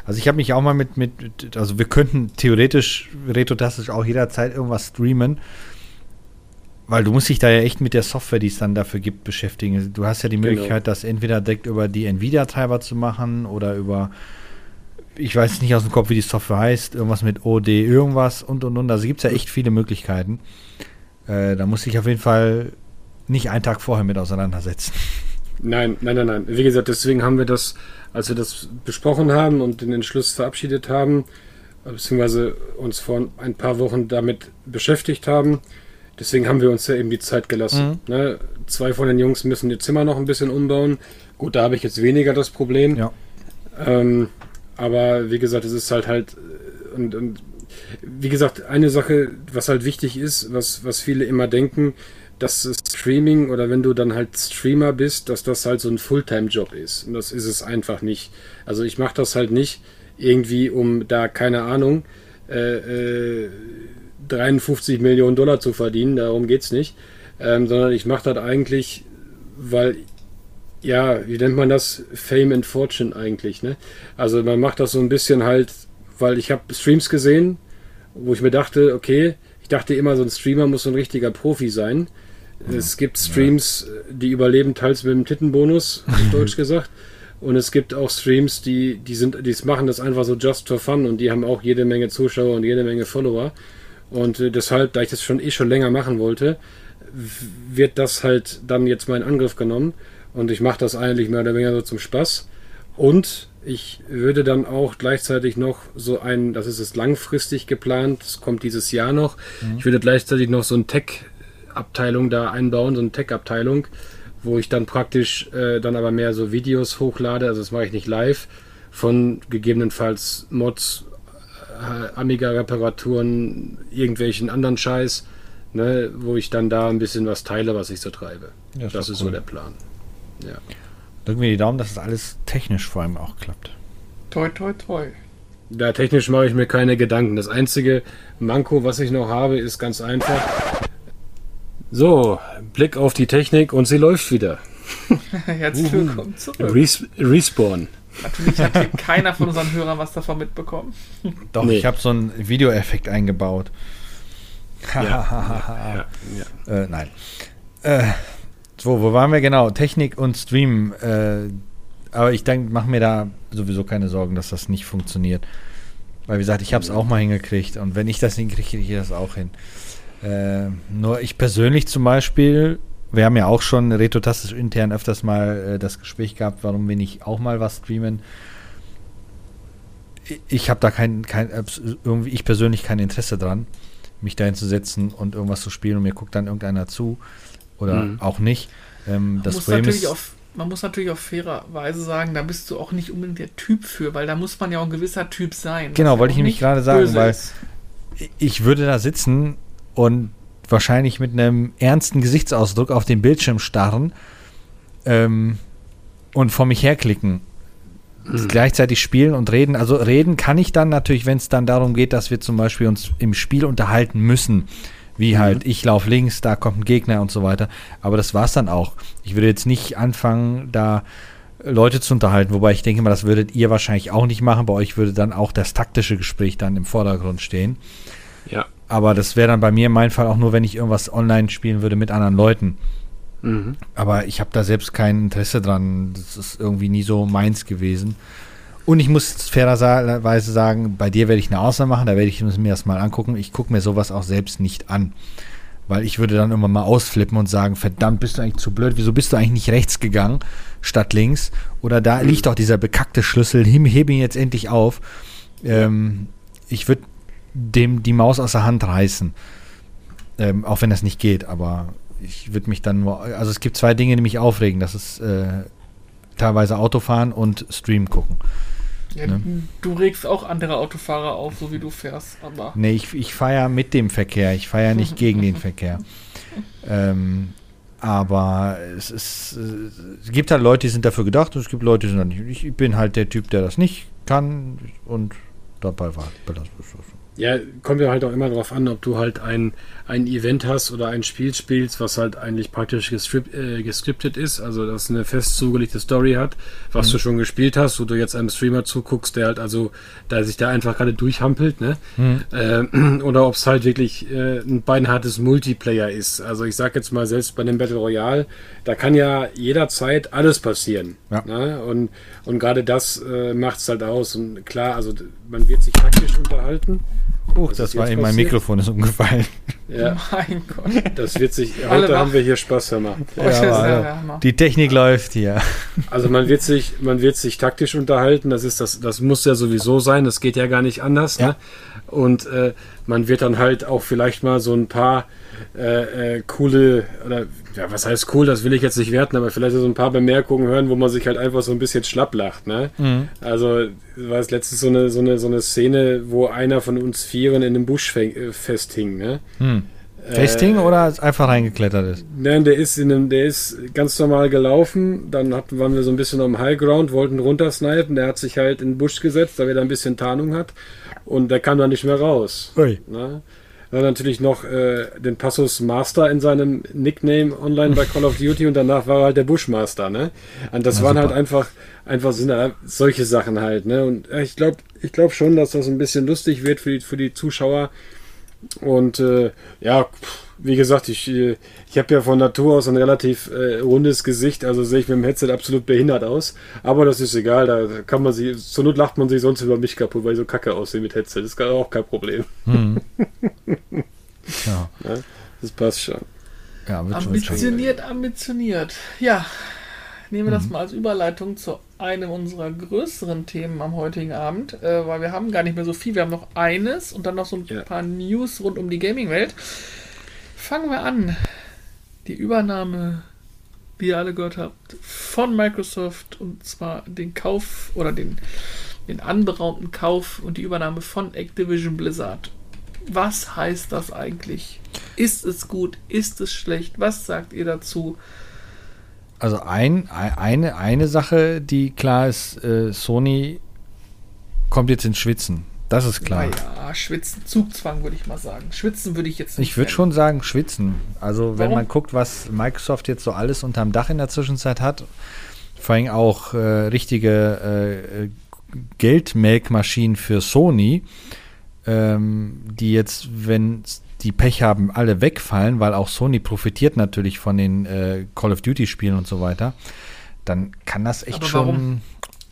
also ich habe mich auch mal mit, mit, also wir könnten theoretisch retrotastisch auch jederzeit irgendwas streamen, weil du musst dich da ja echt mit der Software, die es dann dafür gibt, beschäftigen. Du hast ja die genau. Möglichkeit, genau. das entweder direkt über die Nvidia-Treiber zu machen oder über, ich weiß nicht aus dem Kopf, wie die Software heißt, irgendwas mit OD, irgendwas und und und. Also gibt es ja echt viele Möglichkeiten. Äh, da muss ich auf jeden Fall nicht einen Tag vorher mit auseinandersetzen. Nein, nein, nein, nein. Wie gesagt, deswegen haben wir das, als wir das besprochen haben und den Entschluss verabschiedet haben, beziehungsweise uns vor ein paar Wochen damit beschäftigt haben, deswegen haben wir uns ja eben die Zeit gelassen. Mhm. Ne? Zwei von den Jungs müssen ihr Zimmer noch ein bisschen umbauen. Gut, da habe ich jetzt weniger das Problem. Ja. Ähm, aber wie gesagt, es ist halt halt und, und wie gesagt, eine Sache, was halt wichtig ist, was, was viele immer denken, dass Streaming oder wenn du dann halt Streamer bist, dass das halt so ein Fulltime-Job ist. Und das ist es einfach nicht. Also ich mache das halt nicht irgendwie, um da, keine Ahnung, äh, äh, 53 Millionen Dollar zu verdienen, darum geht es nicht. Ähm, sondern ich mache das eigentlich, weil, ja, wie nennt man das? Fame and Fortune eigentlich, ne? Also man macht das so ein bisschen halt, weil ich habe Streams gesehen, wo ich mir dachte, okay, ich dachte immer, so ein Streamer muss so ein richtiger Profi sein. Es gibt Streams, die überleben teils mit dem Tittenbonus, deutsch gesagt. Und es gibt auch Streams, die, die sind, die machen das einfach so just for fun und die haben auch jede Menge Zuschauer und jede Menge Follower. Und äh, deshalb, da ich das schon eh schon länger machen wollte, wird das halt dann jetzt mal in Angriff genommen. Und ich mache das eigentlich mehr oder weniger so zum Spaß. Und ich würde dann auch gleichzeitig noch so ein, das ist es langfristig geplant, das kommt dieses Jahr noch, mhm. ich würde gleichzeitig noch so ein Tech Abteilung da einbauen, so eine Tech-Abteilung, wo ich dann praktisch äh, dann aber mehr so Videos hochlade, also das mache ich nicht live, von gegebenenfalls Mods, äh, Amiga-Reparaturen, irgendwelchen anderen Scheiß, ne, wo ich dann da ein bisschen was teile, was ich so treibe. Ja, das ist cool. so der Plan. Ja. Drücken wir die Daumen, dass es das alles technisch vor allem auch klappt. Toi, toi, toi. Da technisch mache ich mir keine Gedanken. Das einzige Manko, was ich noch habe, ist ganz einfach. So, Blick auf die Technik und sie läuft wieder. Herzlich willkommen zurück. Res Respawn. Natürlich hat hier keiner von unseren Hörern was davon mitbekommen. Doch, Nee. ich habe so einen Videoeffekt eingebaut. Ja, ja, ja. Äh, nein. Äh, so, wo waren wir genau? Technik und Stream. Äh, aber ich denke, mach mir da sowieso keine Sorgen, dass das nicht funktioniert. Weil, wie gesagt, ich habe es auch mal hingekriegt. Und wenn ich das hinkriege, kriege ich das auch hin. Äh, nur ich persönlich zum Beispiel, wir haben ja auch schon retrotastisch intern öfters mal äh, das Gespräch gehabt, warum wir nicht auch mal was streamen. Ich- Ich habe da kein, kein, abs- irgendwie ich persönlich kein Interesse dran, mich dahin zu setzen und irgendwas zu spielen und mir guckt dann irgendeiner zu oder Mhm. auch nicht. Ähm, Man das muss, Problem natürlich ist, auf, man muss natürlich auf faire Weise sagen, da bist du auch nicht unbedingt der Typ für, weil da muss man ja auch ein gewisser Typ sein. Genau, wollte ich nämlich gerade sagen, weil- ist. ich würde da sitzen und wahrscheinlich mit einem ernsten Gesichtsausdruck auf den Bildschirm starren ähm, und vor mich herklicken. Gleichzeitig spielen und reden. Also reden kann ich dann natürlich, wenn es dann darum geht, dass wir zum Beispiel uns im Spiel unterhalten müssen. Wie halt, ich laufe links, da kommt ein Gegner und so weiter. Aber das war's dann auch. Ich würde jetzt nicht anfangen, da Leute zu unterhalten, wobei ich denke mal, das würdet ihr wahrscheinlich auch nicht machen. Bei euch würde dann auch das taktische Gespräch dann im Vordergrund stehen. Aber das wäre dann bei mir in meinem Fall auch nur, wenn ich irgendwas online spielen würde mit anderen Leuten. Mhm. Aber ich habe da selbst kein Interesse dran. Das ist irgendwie nie so meins gewesen. Und ich muss fairerweise sagen, bei dir werde ich eine Ausnahme machen, da werde ich mir das mal angucken. Ich gucke mir sowas auch selbst nicht an. Weil ich würde dann immer mal ausflippen und sagen, verdammt, bist du eigentlich zu blöd? Wieso bist du eigentlich nicht rechts gegangen statt links? Oder da liegt doch dieser bekackte Schlüssel, hebe ihn jetzt endlich auf. Ähm, ich würde dem die Maus aus der Hand reißen. Ähm, auch wenn das nicht geht, aber ich würde mich dann nur. Also es gibt zwei Dinge, die mich aufregen. Das ist äh, teilweise Autofahren und Stream gucken. Ja, ne? Du regst auch andere Autofahrer auf, so wie du fährst, aber Nee, ich, ich fahre mit dem Verkehr, ich fahre ja nicht gegen den Verkehr. Ähm, aber es, ist, es gibt halt Leute, die sind dafür gedacht und es gibt Leute, die sind da nicht. Ich bin halt der Typ, der das nicht kann und dabei war es so. Ja, kommt ja halt auch immer darauf an, ob du halt ein, ein Event hast oder ein Spiel spielst, was halt eigentlich praktisch gestrip, äh, gescriptet ist, also das eine fest zugelegte Story hat, was du schon gespielt hast, wo du jetzt einem Streamer zuguckst, der halt also, da sich da einfach gerade durchhampelt, ne? Äh, oder ob es halt wirklich äh, ein beinhartes Multiplayer ist. Also ich sag jetzt mal, selbst bei einem Battle Royale, da kann ja jederzeit alles passieren. Ja. Ne? Und, und gerade das äh, macht es halt aus. Und klar, also man wird sich taktisch unterhalten. Huch, das ist war in mein? Mikrofon ist umgefallen. Ja, mein Gott. das wird sich. Alle Heute wach. haben wir hier Spaß gemacht. Heute ist aber, ja also, die Technik läuft hier. Also man wird sich, man wird sich taktisch unterhalten. Das ist das, das muss ja sowieso sein. Das geht ja gar nicht anders. Ja. Ne? Und äh, man wird dann halt auch vielleicht mal so ein paar äh, äh, coole oder ja, was heißt cool? Das will ich jetzt nicht werten, aber vielleicht so ein paar Bemerkungen hören, wo man sich halt einfach so ein bisschen schlapp lacht. Ne? Also war es letztens so eine so eine so eine Szene, wo einer von uns Vieren in einem Busch äh, festhing. Ne? Festing oder einfach reingeklettert ist? Nein, der ist in einem, der ist ganz normal gelaufen. Dann hatten, waren wir so ein bisschen am Highground, wollten runtersnipen. Der hat sich halt in den Busch gesetzt, da er ein bisschen Tarnung hat. Und der kam dann nicht mehr raus. Ui. Ne? Dann natürlich noch äh, den Passus Master in seinem Nickname online bei Call of Duty und danach war er halt der Bushmaster, ne? Und das Na, waren super. halt einfach, einfach sind halt solche Sachen halt, ne? Und äh, ich glaube, ich glaube schon, dass das ein bisschen lustig wird für die, für die Zuschauer. Und äh, ja, pff, wie gesagt, ich, äh, ich habe ja von Natur aus ein relativ äh, rundes Gesicht, also sehe ich mit dem Headset absolut behindert aus. Aber das ist egal, da kann man sich, zur Not lacht man sich sonst über mich kaputt, weil ich so kacke aussehe mit Headset. Das ist auch kein Problem. Ja, Das passt schon. ja wird schon. Ambitioniert, ambitioniert. Ja, nehmen wir Mhm. das mal als Überleitung zu einem unserer größeren Themen am heutigen Abend, äh, weil wir haben gar nicht mehr so viel. Wir haben noch eines und dann noch so ein Ja. paar News rund um die Gaming-Welt. Fangen wir an. Die Übernahme, wie ihr alle gehört habt, von Microsoft und zwar den Kauf oder den, den anberaumten Kauf und die Übernahme von Activision Blizzard. Was heißt das eigentlich? Ist es gut? Ist es schlecht? Was sagt ihr dazu? Also ein, ein- eine, eine Sache, die klar ist, äh, Sony kommt jetzt ins Schwitzen. Das ist klar. Naja, Schwitzen, Zugzwang würde ich mal sagen. Schwitzen würde ich jetzt Ich würde schon sagen, schwitzen. Also wenn Warum? man guckt, was Microsoft jetzt so alles unterm Dach in der Zwischenzeit hat, vor allem auch äh, richtige äh, Geldmelkmaschinen für Sony, ähm, die jetzt, wenn die Pech haben, alle wegfallen, weil auch Sony profitiert natürlich von den äh, Call of Duty Spielen und so weiter, dann kann das echt Aber schon. warum?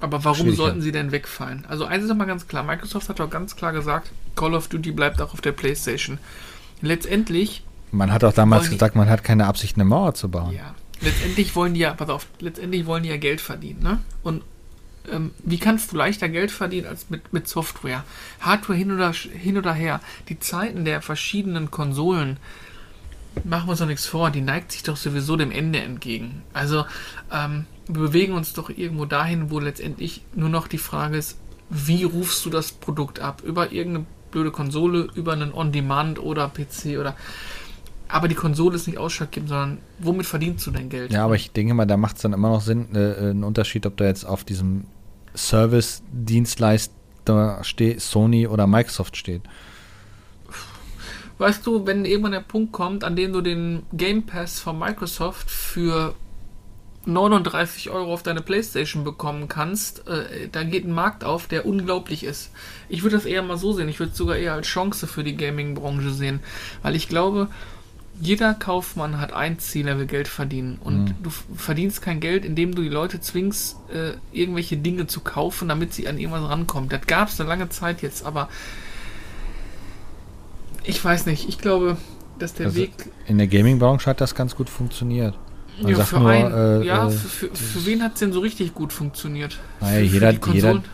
Aber warum Schwierig, sollten ja. sie denn wegfallen? Also eins ist doch mal ganz klar, Microsoft hat doch ganz klar gesagt, Call of Duty bleibt auch auf der Playstation. Letztendlich, Man hat auch damals die- gesagt, man hat keine Absicht, eine Mauer zu bauen. ja, letztendlich wollen die ja, pass auf, letztendlich wollen die ja Geld verdienen, ne? Und ähm, wie kannst du leichter Geld verdienen als mit, mit Software? Hardware hin oder, hin oder her. Die Zeiten der verschiedenen Konsolen, machen wir uns doch nichts vor, die neigt sich doch sowieso dem Ende entgegen. Also, ähm, wir bewegen uns doch irgendwo dahin, wo letztendlich nur noch die Frage ist, wie rufst du das Produkt ab? Über irgendeine blöde Konsole, über einen On-Demand oder PC oder. Aber die Konsole ist nicht ausschlaggebend, sondern womit verdienst du dein Geld? Ja, aber ich denke mal, da macht es dann immer noch Sinn, äh, einen Unterschied, ob da jetzt auf diesem Service-Dienstleister steht, Sony oder Microsoft steht. Weißt du, wenn irgendwann der Punkt kommt, an dem du den Game Pass von Microsoft für 39 Euro auf deine Playstation bekommen kannst, äh, da geht ein Markt auf, der unglaublich ist. Ich würde das eher mal so sehen. Ich würde es sogar eher als Chance für die Gaming-Branche sehen. Weil ich glaube, jeder Kaufmann hat ein Ziel, er will Geld verdienen. Und Mhm. du verdienst kein Geld, indem du die Leute zwingst, äh, irgendwelche Dinge zu kaufen, damit sie an irgendwas rankommen. Das gab es eine lange Zeit jetzt, aber ich weiß nicht. Ich glaube, dass der Also, Weg In der Gaming-Branche hat das ganz gut funktioniert. Man ja, für, nur, ein, äh, ja äh, für, für, für wen hat es denn so richtig gut funktioniert? Naja, jeder- die Konsolen?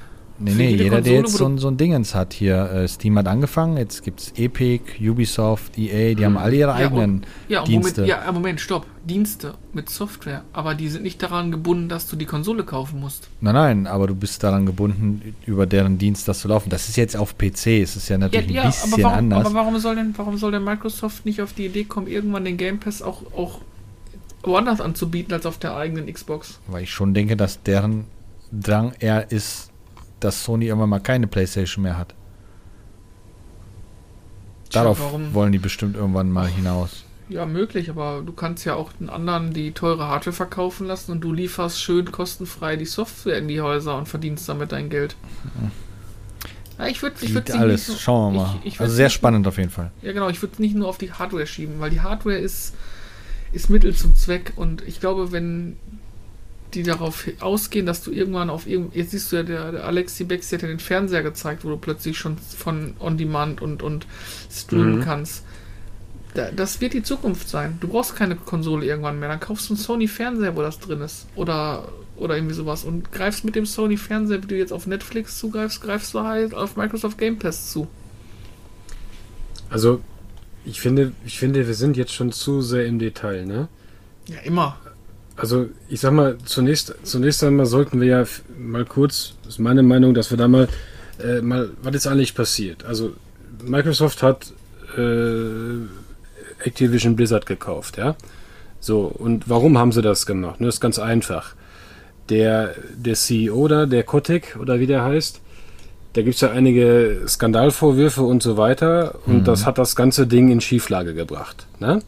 Nee, nee, jede jeder, der Konsole, jetzt wo so, so ein Dingens hat hier. Äh, Steam hat angefangen, jetzt gibt es Epic, Ubisoft, EA, die haben alle ihre Ja, eigenen und, ja, und Dienste. Moment, ja, Moment, stopp. Dienste mit Software, aber die sind nicht daran gebunden, dass du die Konsole kaufen musst. Nein, nein, aber du bist daran gebunden, über deren Dienst das zu laufen. Das ist jetzt auf PC, es ist ja Ja, natürlich ja ein bisschen aber, warum, anders. aber warum soll denn warum soll denn Microsoft nicht auf die Idee kommen, irgendwann den Game Pass auch, auch woanders anzubieten als auf der eigenen Xbox? Weil ich schon denke, dass deren Drang eher ist, dass Sony irgendwann mal keine Playstation mehr hat. Tja, Darauf warum- wollen die bestimmt irgendwann mal hinaus. Ja, möglich, aber du kannst ja auch den anderen die teure Hardware verkaufen lassen und du lieferst schön kostenfrei die Software in die Häuser und verdienst damit dein Geld. Ja, ich würde ich würd alles, nicht so- schauen wir mal. Ich, ich also sehr spannend auf jeden Fall. Ja, genau, ich würde nicht nur auf die Hardware schieben, weil die Hardware ist, ist Mittel zum Zweck und ich glaube, wenn die darauf ausgehen, dass du irgendwann auf irgend jetzt siehst du ja, der, der Alexi Bexi hat ja den Fernseher gezeigt, wo du plötzlich schon von On-Demand und, und streamen Mhm. kannst. Da, das wird die Zukunft sein. Du brauchst keine Konsole irgendwann mehr. Dann kaufst du einen Sony-Fernseher, wo das drin ist. Oder, oder irgendwie sowas. Und greifst mit dem Sony-Fernseher, wie du jetzt auf Netflix zugreifst, greifst du halt auf Microsoft Game Pass zu. Also, ich finde, ich finde, wir sind jetzt schon zu sehr im Detail, ne? Ja, immer. Also, ich sag mal, zunächst, zunächst einmal sollten wir ja mal kurz, das ist meine Meinung, dass wir da mal, äh, mal, was ist eigentlich passiert? Also, Microsoft hat äh, Activision Blizzard gekauft, ja? So, und warum haben sie das gemacht? Ne, das ist ganz einfach. Der, der CEO da, der Kotek, oder wie der heißt, da gibt es ja einige Skandalvorwürfe und so weiter, und das hat das ganze Ding in Schieflage gebracht. Ne?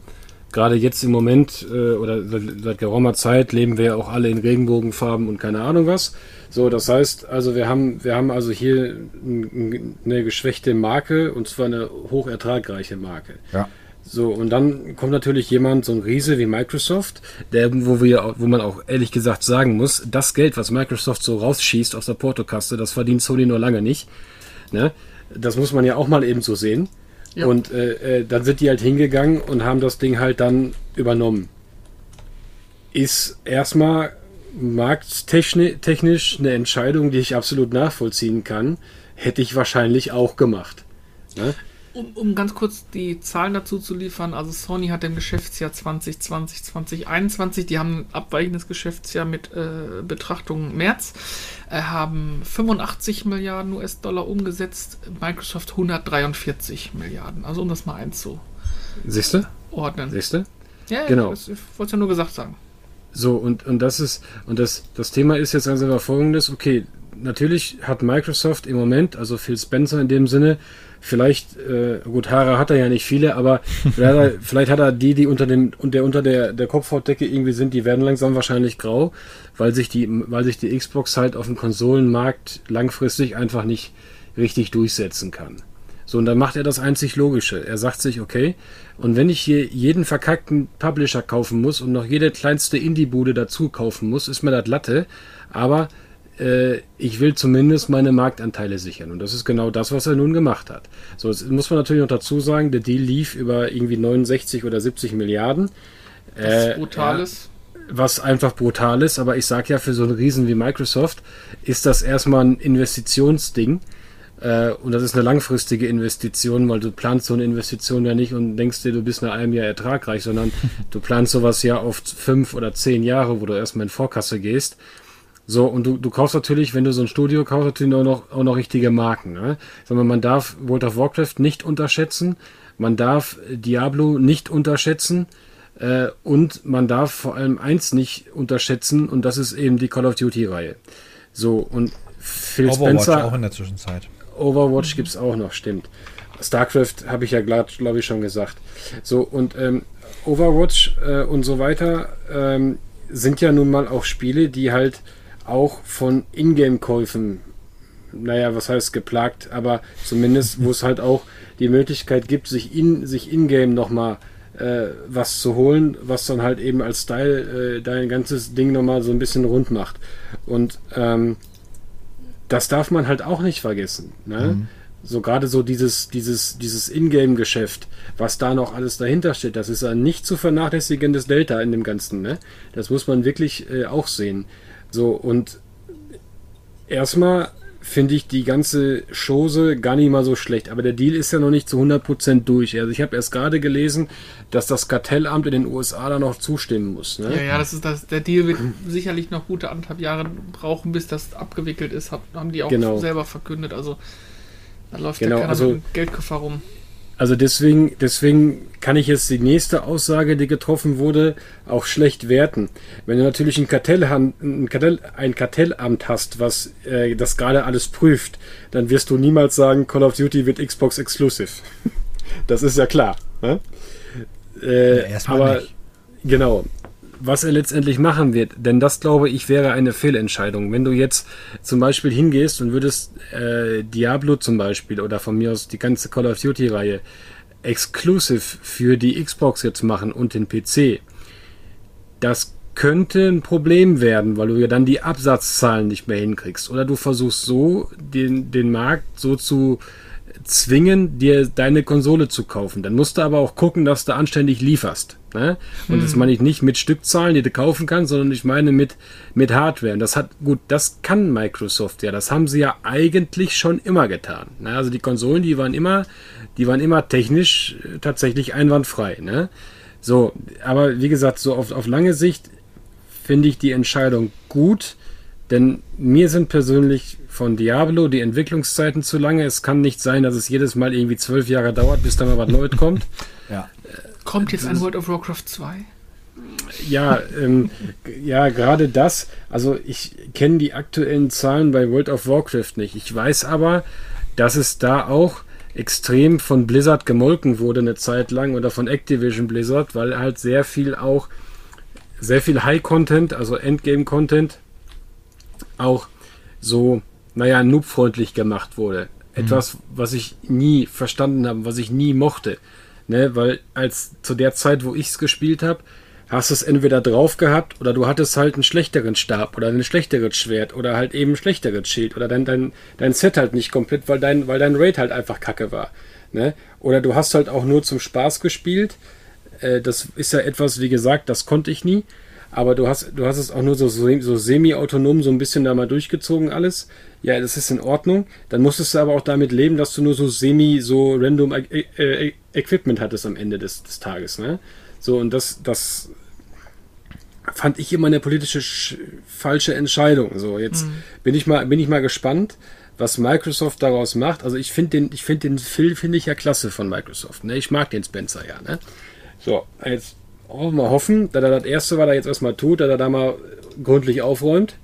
Gerade jetzt im Moment äh, oder seit, geraumer Zeit leben wir ja auch alle in Regenbogenfarben und keine Ahnung was. So, das heißt, also wir haben, wir haben also hier eine geschwächte Marke und zwar eine hochertragreiche Marke. Ja. So, und dann kommt natürlich jemand, so ein Riese wie Microsoft, der, wo wir, wo man auch ehrlich gesagt sagen muss, das Geld, was Microsoft so rausschießt aus der Portokaste, das verdient Sony nur lange nicht. Ne? Das muss man ja auch mal eben so sehen. Ja. Und äh, äh, dann sind die halt hingegangen und haben das Ding halt dann übernommen. Ist erstmal markttechnisch eine Entscheidung, die ich absolut nachvollziehen kann. Hätte ich wahrscheinlich auch gemacht. Ne? Um, um ganz kurz die Zahlen dazu zu liefern, also Sony hat im Geschäftsjahr 2020, 2021, die haben ein abweichendes Geschäftsjahr mit äh, Betrachtung März, haben 85 Milliarden US-Dollar umgesetzt, Microsoft 143 Milliarden. Also um das mal einzuordnen. Siehst du? Ja, Genau. Das, ich wollte es ja nur gesagt sagen. So, und, und das ist, und das, das Thema ist jetzt also aber folgendes, okay, natürlich hat Microsoft im Moment, also Phil Spencer in dem Sinne, vielleicht, äh, gut, Haare hat er ja nicht viele, aber vielleicht hat er, vielleicht hat er die, die unter dem, und der unter der, der Kopfhautdecke irgendwie sind, die werden langsam wahrscheinlich grau, weil sich die, weil sich die Xbox halt auf dem Konsolenmarkt langfristig einfach nicht richtig durchsetzen kann. So, und dann macht er das einzig Logische. Er sagt sich, okay, und wenn ich hier jeden verkackten Publisher kaufen muss und noch jede kleinste Indie-Bude dazu kaufen muss, ist mir das Latte. Aber ich will zumindest meine Marktanteile sichern. Und das ist genau das, was er nun gemacht hat. So, jetzt muss man natürlich noch dazu sagen, der Deal lief über irgendwie 69 oder 70 Milliarden. Das ist brutales. Äh, was einfach brutal ist, aber ich sage ja, für so einen Riesen wie Microsoft ist das erstmal ein Investitionsding. Äh, und das ist eine langfristige Investition, weil du planst so eine Investition ja nicht und denkst dir, du bist nach einem Jahr ertragreich, sondern du planst sowas ja auf fünf oder zehn Jahre, wo du erstmal in Vorkasse gehst. So, und du, du kaufst natürlich, wenn du so ein Studio kaufst, natürlich auch noch, auch noch richtige Marken. Ne? Sondern man darf World of Warcraft nicht unterschätzen, man darf Diablo nicht unterschätzen äh, und man darf vor allem eins nicht unterschätzen und das ist eben die Call of Duty-Reihe. So, und Phil Overwatch Spencer. auch in der Zwischenzeit. Overwatch gibt es auch noch, stimmt. StarCraft habe ich ja, glaube ich, schon gesagt. So, und ähm, Overwatch äh, und so weiter ähm, sind ja nun mal auch Spiele, die halt auch von Ingame-Käufen, naja, was heißt geplagt, aber zumindest, wo es halt auch die Möglichkeit gibt, sich in sich in-game nochmal äh, was zu holen, was dann halt eben als Style äh, dein ganzes Ding nochmal so ein bisschen rund macht. Und ähm, das darf man halt auch nicht vergessen. Ne? Mhm. So gerade so dieses, dieses, dieses Ingame-Geschäft, was da noch alles dahinter steht, das ist ein nicht zu vernachlässigendes Delta in dem Ganzen. Ne? Das muss man wirklich äh, auch sehen. So, und erstmal finde ich die ganze Chose gar nicht mal so schlecht. Aber der Deal ist ja noch nicht zu 100% durch. Also ich habe erst gerade gelesen, dass das Kartellamt in den USA da noch zustimmen muss. Ne? Ja, ja, das ist das. Der Deal wird sicherlich noch gute anderthalb Jahre brauchen, bis das abgewickelt ist. Haben die auch genau. selber verkündet. Also da läuft genau, ja keiner also, mit dem Geldkoffer rum. Also deswegen, deswegen kann ich jetzt die nächste Aussage, die getroffen wurde, auch schlecht werten. Wenn du natürlich ein, Kartellamt, ein, Kartell, ein Kartellamt hast, was äh, das gerade alles prüft, dann wirst du niemals sagen, Call of Duty wird Xbox Exclusive. das ist ja klar. Ne? Äh, ja, aber nicht. genau was er letztendlich machen wird. Denn das, glaube ich, wäre eine Fehlentscheidung. Wenn du jetzt zum Beispiel hingehst und würdest äh, Diablo zum Beispiel oder von mir aus die ganze Call of Duty-Reihe exclusive für die Xbox jetzt machen und den PC, das könnte ein Problem werden, weil du ja dann die Absatzzahlen nicht mehr hinkriegst. Oder du versuchst so, den, den Markt so zu zwingen, dir deine Konsole zu kaufen. Dann musst du aber auch gucken, dass du anständig lieferst. Ne? Und hm. das meine ich nicht mit Stückzahlen, die du kaufen kannst, sondern ich meine mit, mit Hardware. Und das hat, gut, das kann Microsoft ja. Das haben sie ja eigentlich schon immer getan. Ne? Also die Konsolen, die waren immer, die waren immer technisch äh, tatsächlich einwandfrei. Ne? So, aber wie gesagt, so auf, auf lange Sicht finde ich die Entscheidung gut, denn mir sind persönlich von Diablo die Entwicklungszeiten zu lange. Es kann nicht sein, dass es jedes Mal irgendwie zwölf Jahre dauert, bis da mal was Neues kommt. ja. Kommt jetzt ein World of Warcraft 2? Ja, ähm, ja, gerade das. Also ich kenne die aktuellen Zahlen bei World of Warcraft nicht. Ich weiß aber, dass es da auch extrem von Blizzard gemolken wurde eine Zeit lang oder von Activision Blizzard, weil halt sehr viel auch sehr viel High-Content, also Endgame-Content, auch so naja, noobfreundlich gemacht wurde. Mhm. Etwas, was ich nie verstanden habe, was ich nie mochte. Ne, weil als zu der Zeit, wo ich es gespielt habe, hast du es entweder drauf gehabt oder du hattest halt einen schlechteren Stab oder ein schlechteres Schwert oder halt eben ein schlechteres Schild oder dein, dein, dein Set halt nicht komplett, weil dein, weil dein Raid halt einfach kacke war. Ne? Oder du hast halt auch nur zum Spaß gespielt. Äh, das ist ja etwas, wie gesagt, das konnte ich nie. Aber du hast, du hast es auch nur so, so semi-autonom so ein bisschen da mal durchgezogen alles ja, das ist in Ordnung. Dann musstest du aber auch damit leben, dass du nur so semi, so random e e Equipment hattest am Ende des, des Tages. Ne? So, und das, das fand ich immer eine politische falsche Entscheidung. So, jetzt mhm. bin ich mal, bin ich mal gespannt, was Microsoft daraus macht. Also ich finde den, ich finde den Phil finde ich ja klasse von Microsoft. Ne? Ich mag den Spencer ja. Ne? So, jetzt oh, mal hoffen, dass er das erste, was er jetzt erstmal tut, dass er da mal gründlich aufräumt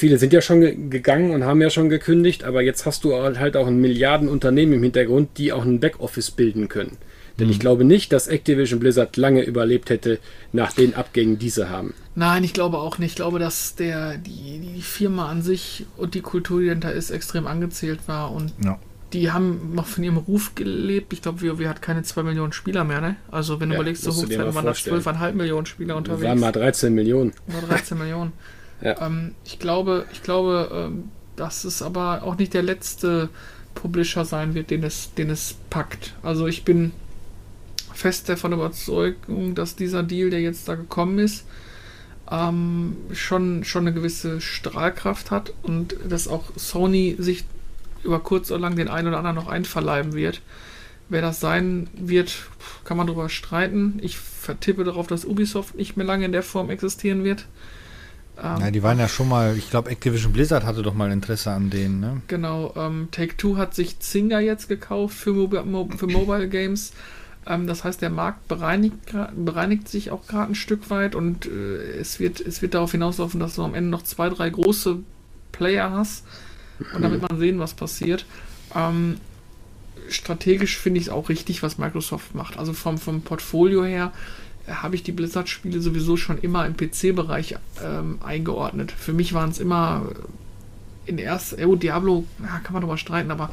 viele sind ja schon ge gegangen und haben ja schon gekündigt, aber jetzt hast du halt auch ein Milliardenunternehmen im Hintergrund, die auch ein Backoffice bilden können. Denn ich glaube nicht, dass Activision Blizzard lange überlebt hätte nach den Abgängen, die sie haben. Nein, ich glaube auch nicht. Ich glaube, dass der, die, die Firma an sich und die Kultur, die dahinter ist, extrem angezählt war. Und Ja. Die haben noch von ihrem Ruf gelebt. Ich glaube, WoW hat keine 2 Millionen Spieler mehr, ne? Also wenn du Ja, überlegst, zur musst du dir Hochzeit mal waren da vorstellen. 12,5 Millionen Spieler unterwegs. waren mal 13 Millionen. Nur 13 Millionen. Ja. Ähm, ich glaube, ich glaube, ähm, dass es aber auch nicht der letzte Publisher sein wird, den es, den es packt. Also ich bin fest davon überzeugt, dass dieser Deal, der jetzt da gekommen ist, ähm, schon, schon eine gewisse Strahlkraft hat und dass auch Sony sich über kurz oder lang den einen oder anderen noch einverleiben wird. Wer das sein wird, kann man darüber streiten. Ich vertippe darauf, dass Ubisoft nicht mehr lange in der Form existieren wird. Ähm, Ja, die waren ja schon mal, ich glaube, Activision Blizzard hatte doch mal Interesse an denen, ne? Genau, ähm, Take-Two hat sich Zynga jetzt gekauft für, Mobi Mo für Mobile Games. Ähm, das heißt, der Markt bereinigt, bereinigt sich auch gerade ein Stück weit und äh, es, wird, es wird darauf hinauslaufen, dass du am Ende noch zwei, drei große Player hast und damit man sehen, was passiert. Ähm, strategisch finde ich es auch richtig, was Microsoft macht. Also vom, vom Portfolio her äh, habe ich die Blizzard-Spiele sowieso schon immer im PC-Bereich ähm, eingeordnet. Für mich waren es immer in erst, oh, Diablo, ja, kann man drüber streiten, aber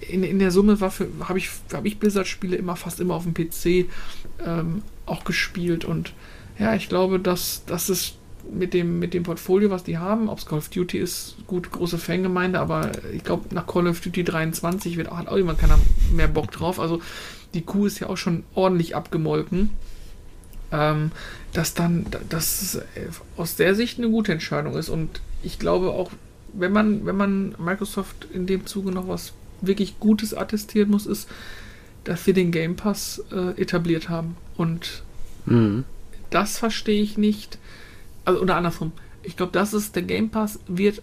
in, in der Summe habe ich, hab ich Blizzard-Spiele immer fast immer auf dem PC ähm, auch gespielt und ja, ich glaube, dass das ist mit dem, mit dem Portfolio, was die haben, ob es Call of Duty ist, gut, große Fangemeinde, aber ich glaube, nach Call of Duty 23 wird auch, hat auch jemand keiner mehr Bock drauf. Also die Kuh ist ja auch schon ordentlich abgemolken. Ähm, dass dann, dass es äh, aus der Sicht eine gute Entscheidung ist. Und ich glaube auch, wenn man, wenn man Microsoft in dem Zuge noch was wirklich Gutes attestieren muss, ist, dass wir den Game Pass äh, etabliert haben. Und Mhm. das verstehe ich nicht. Also, oder andersrum. Ich glaube, das ist der Game Pass wird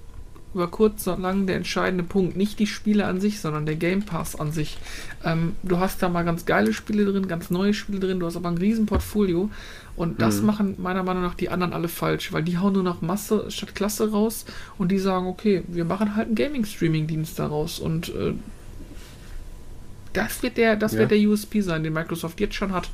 über kurz oder lang der entscheidende Punkt. Nicht die Spiele an sich, sondern der Game Pass an sich. Ähm, du hast da mal ganz geile Spiele drin, ganz neue Spiele drin, du hast aber ein riesen Portfolio. Und das Mhm. machen meiner Meinung nach die anderen alle falsch, weil die hauen nur noch Masse statt Klasse raus und die sagen, okay, wir machen halt einen Gaming-Streaming-Dienst daraus. Und äh, das wird der, das Ja. wird der USP sein, den Microsoft jetzt schon hat.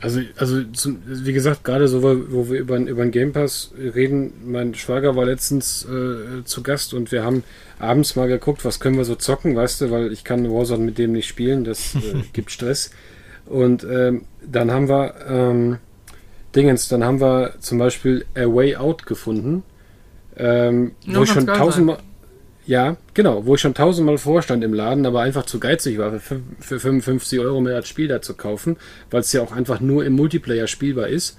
Also, also zum, wie gesagt, gerade so, wo wir über, über den Game Pass reden, mein Schwager war letztens äh, zu Gast und wir haben abends mal geguckt, was können wir so zocken, weißt du, weil ich kann Warzone mit dem nicht spielen, das äh, gibt Stress. Und ähm, dann haben wir ähm, Dingens, dann haben wir zum Beispiel A Way Out gefunden, ähm, wo ich schon tausendmal ja, genau, wo ich schon tausendmal vorstand im Laden, aber einfach zu geizig war, für, für 55 Euro mehr das Spiel da zu kaufen, weil es ja auch einfach nur im Multiplayer spielbar ist.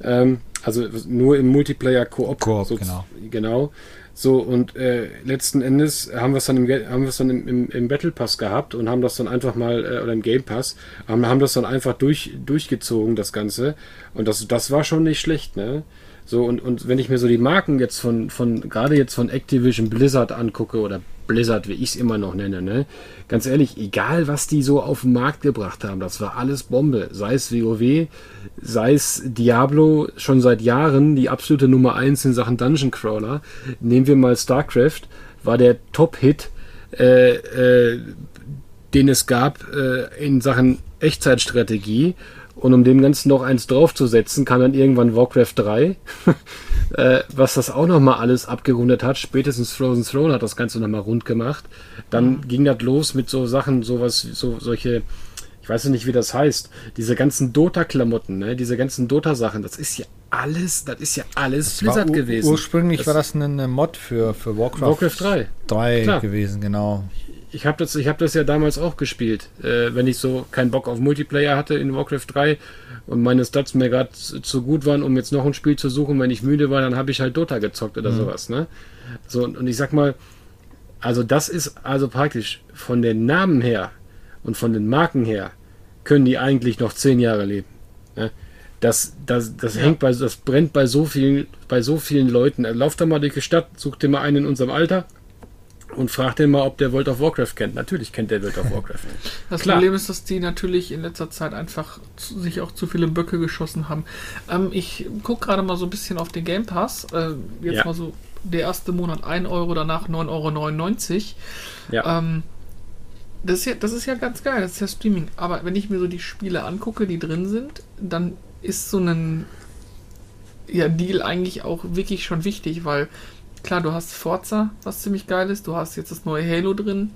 Ähm, also nur im Multiplayer Koop. Koop, so, genau. Genau. So, und äh, letzten Endes haben wir es dann, im, haben dann im, im, im Battle Pass gehabt und haben das dann einfach mal, äh, oder im Game Pass, haben, haben das dann einfach durch, durchgezogen, das Ganze. Und das, das war schon nicht schlecht, ne? So, und, und wenn ich mir so die Marken jetzt von, von gerade jetzt von Activision Blizzard angucke, oder Blizzard, wie ich es immer noch nenne, ne? Ganz ehrlich, egal was die so auf den Markt gebracht haben, das war alles Bombe. Sei es WoW, sei es Diablo, schon seit Jahren die absolute Nummer 1 in Sachen Dungeon Crawler. Nehmen wir mal StarCraft, war der Top-Hit, äh, äh, den es gab äh, in Sachen Echtzeitstrategie. Und um dem Ganzen noch eins draufzusetzen, kam dann irgendwann Warcraft 3, äh, was das auch nochmal alles abgerundet hat. Spätestens Frozen Throne hat das Ganze nochmal rund gemacht. Dann ging das los mit so Sachen, sowas, so, solche, ich weiß nicht, wie das heißt, diese ganzen Dota-Klamotten, ne? diese ganzen Dota-Sachen, das ist ja alles, das ist ja alles War Blizzard gewesen. Ursprünglich Das- war das eine, eine Mod für, für Warcraft, Warcraft 3. 3 Klar. gewesen, genau. Ich habe das, ich hab das ja damals auch gespielt, äh, wenn ich so keinen Bock auf Multiplayer hatte in Warcraft 3 und meine Stats mir gerade zu gut waren, um jetzt noch ein Spiel zu suchen. Wenn ich müde war, dann habe ich halt Dota gezockt oder sowas. Ne? So, und und ich sag mal, also das ist also praktisch von den Namen her und von den Marken her, können die eigentlich noch zehn Jahre leben. Ne? Das, das, das hängt bei, das brennt bei so vielen, bei so vielen Leuten. Lauf da mal durch die Stadt, such dir mal einen in unserem Alter und frag den mal, ob der World of Warcraft kennt. Natürlich kennt der World of Warcraft. Das Klar. Problem ist, dass die natürlich in letzter Zeit einfach zu, sich auch zu viele Böcke geschossen haben. Ähm, ich gucke gerade mal so ein bisschen auf den Game Pass. Äh, jetzt Ja. mal so der erste Monat 1 Euro, danach 9,99 Euro. Ja. Ähm, das ist, ja, das ist ja ganz geil, das ist ja Streaming. Aber wenn ich mir so die Spiele angucke, die drin sind, dann ist so ein ja, Deal eigentlich auch wirklich schon wichtig, weil klar, du hast Forza, was ziemlich geil ist, du hast jetzt das neue Halo drin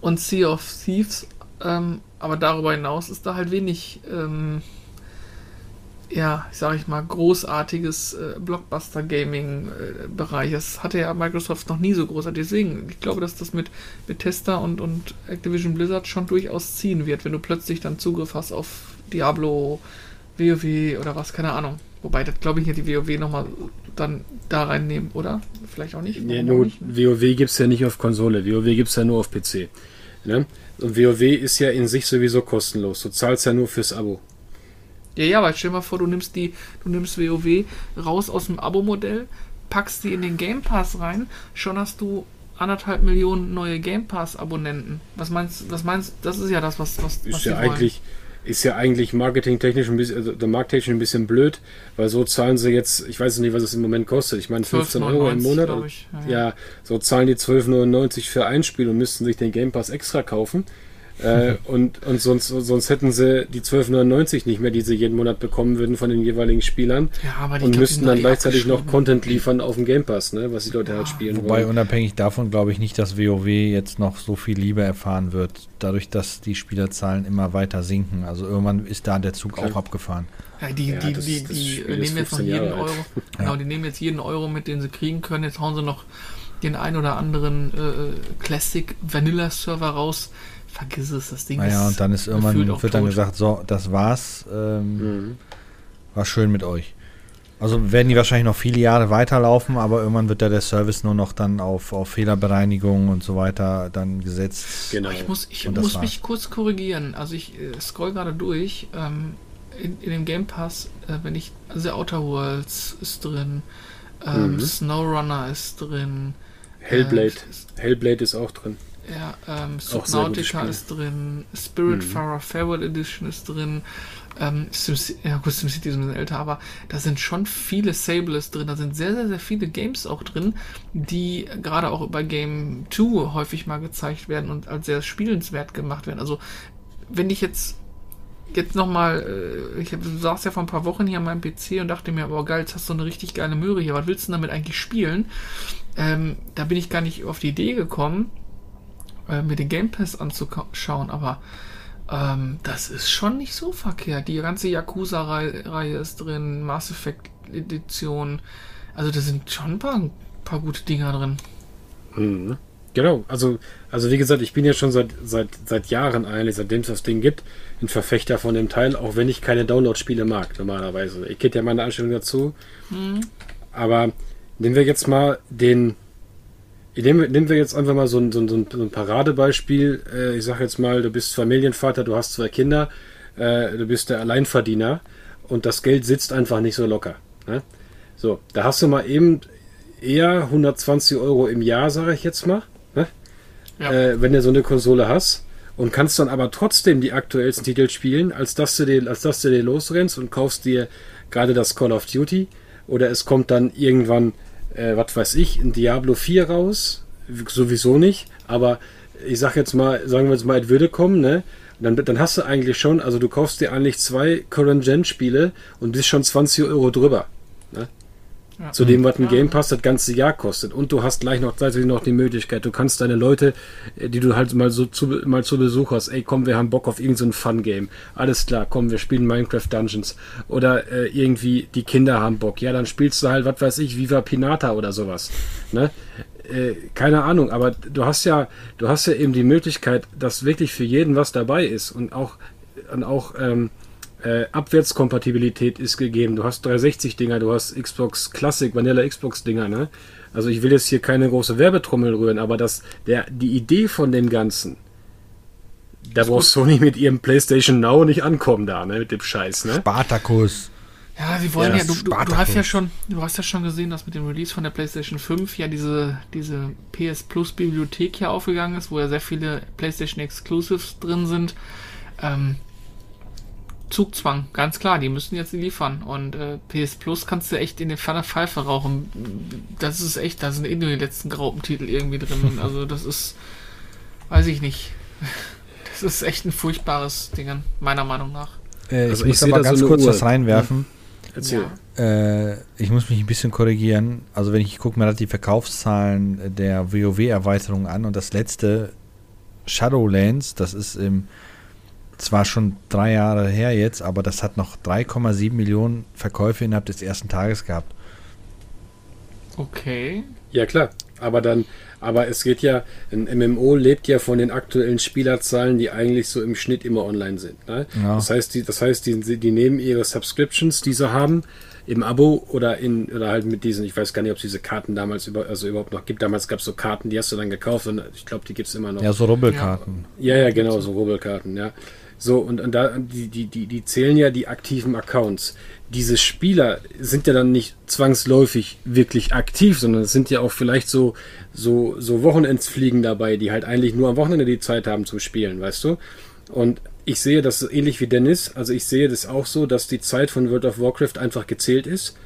und Sea of Thieves, ähm, aber darüber hinaus ist da halt wenig, ähm, ja, sag ich mal, großartiges äh, Blockbuster-Gaming-Bereich. Das hatte ja Microsoft noch nie so großartig. Deswegen, ich glaube, dass das mit Bethesda und, und Activision Blizzard schon durchaus ziehen wird, wenn du plötzlich dann Zugriff hast auf Diablo, WoW oder was, keine Ahnung. Wobei, das glaube ich ja die WoW nochmal dann da reinnehmen, oder? Vielleicht auch nicht. Nee, nur, nicht? WoW gibt es ja nicht auf Konsole, WoW gibt es ja nur auf PC. Ne? Und WoW ist ja in sich sowieso kostenlos. Du zahlst ja nur fürs Abo. Ja, ja, aber stell dir mal vor, du nimmst die, du nimmst WoW raus aus dem Abo-Modell, packst die in den Game Pass rein, schon hast du anderthalb Millionen neue Game Pass-Abonnenten. Was meinst was meinst Das ist ja das, was, was, ist was ja eigentlich, wollen ist ja eigentlich marketingtechnisch ein bisschen, also der marketingtechnisch ein bisschen blöd, weil so zahlen sie jetzt, ich weiß nicht, was es im Moment kostet. Ich meine 15 Euro im Monat. Ich, ja. ja, so zahlen die 12,99 für ein Spiel und müssten sich den Game Pass extra kaufen. Äh, und und sonst, sonst hätten sie die 12,99 nicht mehr, die sie jeden Monat bekommen würden von den jeweiligen Spielern. Ja, aber die und müssten dann gleichzeitig noch Content liefern auf dem Game Pass, ne, was die Leute ja. halt spielen Wobei wollen. unabhängig davon glaube ich nicht, dass WoW jetzt noch so viel Liebe erfahren wird, dadurch, dass die Spielerzahlen immer weiter sinken. Also irgendwann ist da der Zug Klar. auch abgefahren. Ja, die, ja, die, das, die, das die nehmen jetzt noch jeden Euro. Genau, die nehmen jetzt jeden Euro mit, den sie kriegen können. Jetzt hauen sie noch den ein oder anderen äh, Classic Vanilla Server raus vergiss es, das Ding naja, ist. und dann ist irgendwann wird tot. dann gesagt, so, das war's. Ähm, mhm. War schön mit euch. Also werden die wahrscheinlich noch viele Jahre weiterlaufen, aber irgendwann wird da der Service nur noch dann auf, auf Fehlerbereinigung und so weiter dann gesetzt. Genau. Ich muss, ich muss mich kurz korrigieren. Also ich äh, scroll gerade durch. Ähm, in, in, dem Game Pass, äh, wenn ich, also Outer Worlds ist drin, ähm, mhm. SnowRunner ist drin. Hellblade. Äh, Hellblade ist auch drin. Ja, ähm, Subnautica ist drin, Spiritfarer mhm. Farewell Edition ist drin, ähm, Sim, ja gut, SimCity ist ein bisschen älter, aber da sind schon viele Sables drin, da sind sehr, sehr, sehr viele Games auch drin, die gerade auch über Game 2 häufig mal gezeigt werden und als sehr spielenswert gemacht werden. Also, wenn ich jetzt jetzt nochmal, äh, ich saß ja vor ein paar Wochen hier an meinem PC und dachte mir, boah geil, jetzt hast du eine richtig geile Möhre hier, was willst du damit eigentlich spielen? Ähm, da bin ich gar nicht auf die Idee gekommen äh, mir den Game Pass anzuschauen, aber ähm, das ist schon nicht so verkehrt. Die ganze Yakuza-Reihe ist drin, Mass Effect Edition. Also da sind schon ein paar, ein paar gute Dinger drin. Mhm. Genau, also, also wie gesagt, ich bin ja schon seit, seit, seit Jahren eigentlich, seitdem es das Ding gibt, ein Verfechter von dem Teil, auch wenn ich keine Download-Spiele mag, normalerweise. Ich kenne ja meine Einstellung dazu. Mhm. Aber nehmen wir jetzt mal den Nehmen, nehmen wir jetzt einfach mal so ein, so ein, so ein Paradebeispiel. Äh, ich sage jetzt mal, du bist Familienvater, du hast zwei Kinder, äh, du bist der Alleinverdiener und das Geld sitzt einfach nicht so locker. Ne? So, da hast du mal eben eher 120 Euro im Jahr, sage ich jetzt mal, ne? ja. äh, wenn du so eine Konsole hast und kannst dann aber trotzdem die aktuellsten Titel spielen, als dass du dir, als dass du dir losrennst und kaufst dir gerade das Call of Duty oder es kommt dann irgendwann äh, was weiß ich, ein Diablo 4 raus. Sowieso nicht, aber ich sag jetzt mal, sagen wir jetzt mal, es würde kommen, ne? Dann, dann hast du eigentlich schon, also du kaufst dir eigentlich zwei Current-Gen-Spiele und bist schon 20 Euro drüber. Ja. Zu dem, was ein Game Pass das ganze Jahr kostet. Und du hast gleich noch gleichzeitig noch die Möglichkeit, du kannst deine Leute, äh, die du halt mal so zu, mal zu Besuch hast, ey komm, wir haben Bock auf irgendein so Fun-Game. Alles klar, komm, wir spielen Minecraft Dungeons. Oder äh, irgendwie die Kinder haben Bock. Ja, dann spielst du halt, was weiß ich, Viva Pinata oder sowas. Ne? Äh, keine Ahnung, aber du hast ja, du hast ja eben die Möglichkeit, dass wirklich für jeden was dabei ist und auch, und auch ähm, äh, Abwärtskompatibilität ist gegeben. Du hast 360-Dinger, du hast Xbox Classic, Vanilla Xbox-Dinger, ne? Also ich will jetzt hier keine große Werbetrommel rühren, aber das, der, die Idee von dem Ganzen, da braucht Sony mit ihrem PlayStation Now nicht ankommen da, ne? Mit dem Scheiß, ne? Spartacus. Ja, sie wollen ja, ja du, du, du, hast ja schon, du hast ja schon gesehen, dass mit dem Release von der PlayStation 5 ja diese, diese PS Plus Bibliothek hier aufgegangen ist, wo ja sehr viele PlayStation Exclusives drin sind. Ähm, Zugzwang, ganz klar, die müssen jetzt liefern. Und äh, PS Plus kannst du echt in den Pfanne Pfeife rauchen. Das ist echt, da sind eh nur die letzten Graupentitel irgendwie drin. Also das ist, weiß ich nicht. Das ist echt ein furchtbares Ding, meiner Meinung nach. Äh, Also ich ich muss aber da ganz so kurz Uhr. was reinwerfen. Erzähl. Ja. Äh, ich muss mich ein bisschen korrigieren. Also wenn ich gucke mir die Verkaufszahlen der WoW-Erweiterung an und das letzte Shadowlands, das ist im zwar schon drei Jahre her jetzt, aber das hat noch 3,7 Millionen Verkäufe innerhalb des ersten Tages gehabt. Okay. Ja, klar. Aber dann, aber es geht ja, ein MMO lebt ja von den aktuellen Spielerzahlen, die eigentlich so im Schnitt immer online sind. Ne? Ja. Das heißt, die, das heißt, die, die nehmen ihre Subscriptions, die sie haben, im Abo oder in oder halt mit diesen, ich weiß gar nicht, ob es diese Karten damals über, also überhaupt noch gibt. Damals gab es so Karten, die hast du dann gekauft und ich glaube, die gibt es immer noch. Ja, so Rubbelkarten. Ja, ja, genau, so Rubbelkarten, ja. So, und, und da, die, die, die, die zählen ja die aktiven Accounts. Diese Spieler sind ja dann nicht zwangsläufig wirklich aktiv, sondern es sind ja auch vielleicht so, so, so Wochenendsfliegen dabei, die halt eigentlich nur am Wochenende die Zeit haben zum Spielen, weißt du? Und ich sehe das ähnlich wie Dennis, also ich sehe das auch so, dass die Zeit von World of Warcraft einfach gezählt ist.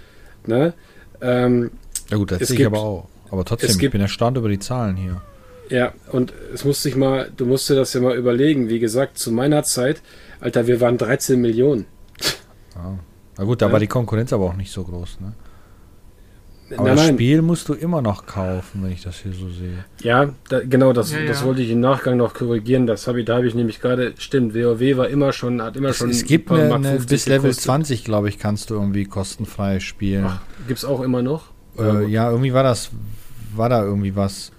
Ne? Ähm, Ja gut, das sehe ich gibt- aber auch. Aber trotzdem, es ich gibt- bin erstaunt über die Zahlen hier. Ja, und es muss sich mal, du musst dir das ja mal überlegen. Wie gesagt, zu meiner Zeit, Alter, wir waren 13 Millionen. Ja. Na gut, da Ja. war die Konkurrenz aber auch nicht so groß. Ne? Aber nein, das nein. Spiel musst du immer noch kaufen, wenn ich das hier so sehe. Ja, da, genau, das, Ja, das ja. wollte ich im Nachgang noch korrigieren. Das habe ich, da habe ich nämlich gerade, stimmt, WoW war immer schon, hat immer Es, schon. es gibt eine, eine 50 bis Level gekostet. 20, glaube ich, kannst du irgendwie kostenfrei spielen. Ach, gibt's auch immer noch? äh, ja, irgendwie war das, war da irgendwie was.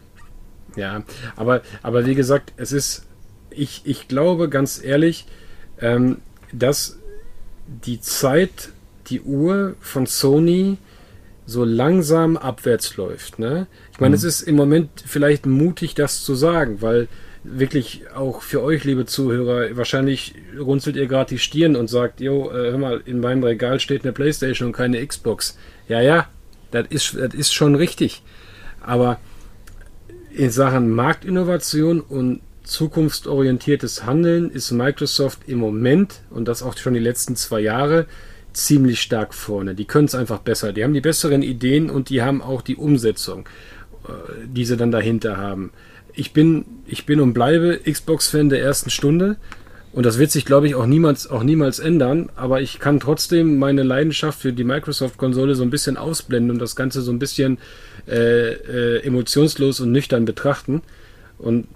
Ja, aber, aber wie gesagt, es ist, ich, ich glaube ganz ehrlich, ähm, dass die Zeit, die Uhr von Sony so langsam abwärts läuft. Ne? Ich meine, Mhm. es ist im Moment vielleicht mutig, das zu sagen, weil wirklich auch für euch, liebe Zuhörer, wahrscheinlich runzelt ihr gerade die Stirn und sagt, jo, äh, hör mal, in meinem Regal steht eine Playstation und keine Xbox. Ja, ja, das ist, das ist schon richtig. Aber in Sachen Marktinnovation und zukunftsorientiertes Handeln ist Microsoft im Moment und das auch schon die letzten zwei Jahre ziemlich stark vorne. Die können es einfach besser. Die haben die besseren Ideen und die haben auch die Umsetzung, äh, die sie dann dahinter haben. Ich bin, ich bin und bleibe Xbox-Fan der ersten Stunde und das wird sich, glaube ich, auch niemals, auch niemals ändern. Aber ich kann trotzdem meine Leidenschaft für die Microsoft-Konsole so ein bisschen ausblenden und das Ganze so ein bisschen äh, äh, emotionslos und nüchtern betrachten. Und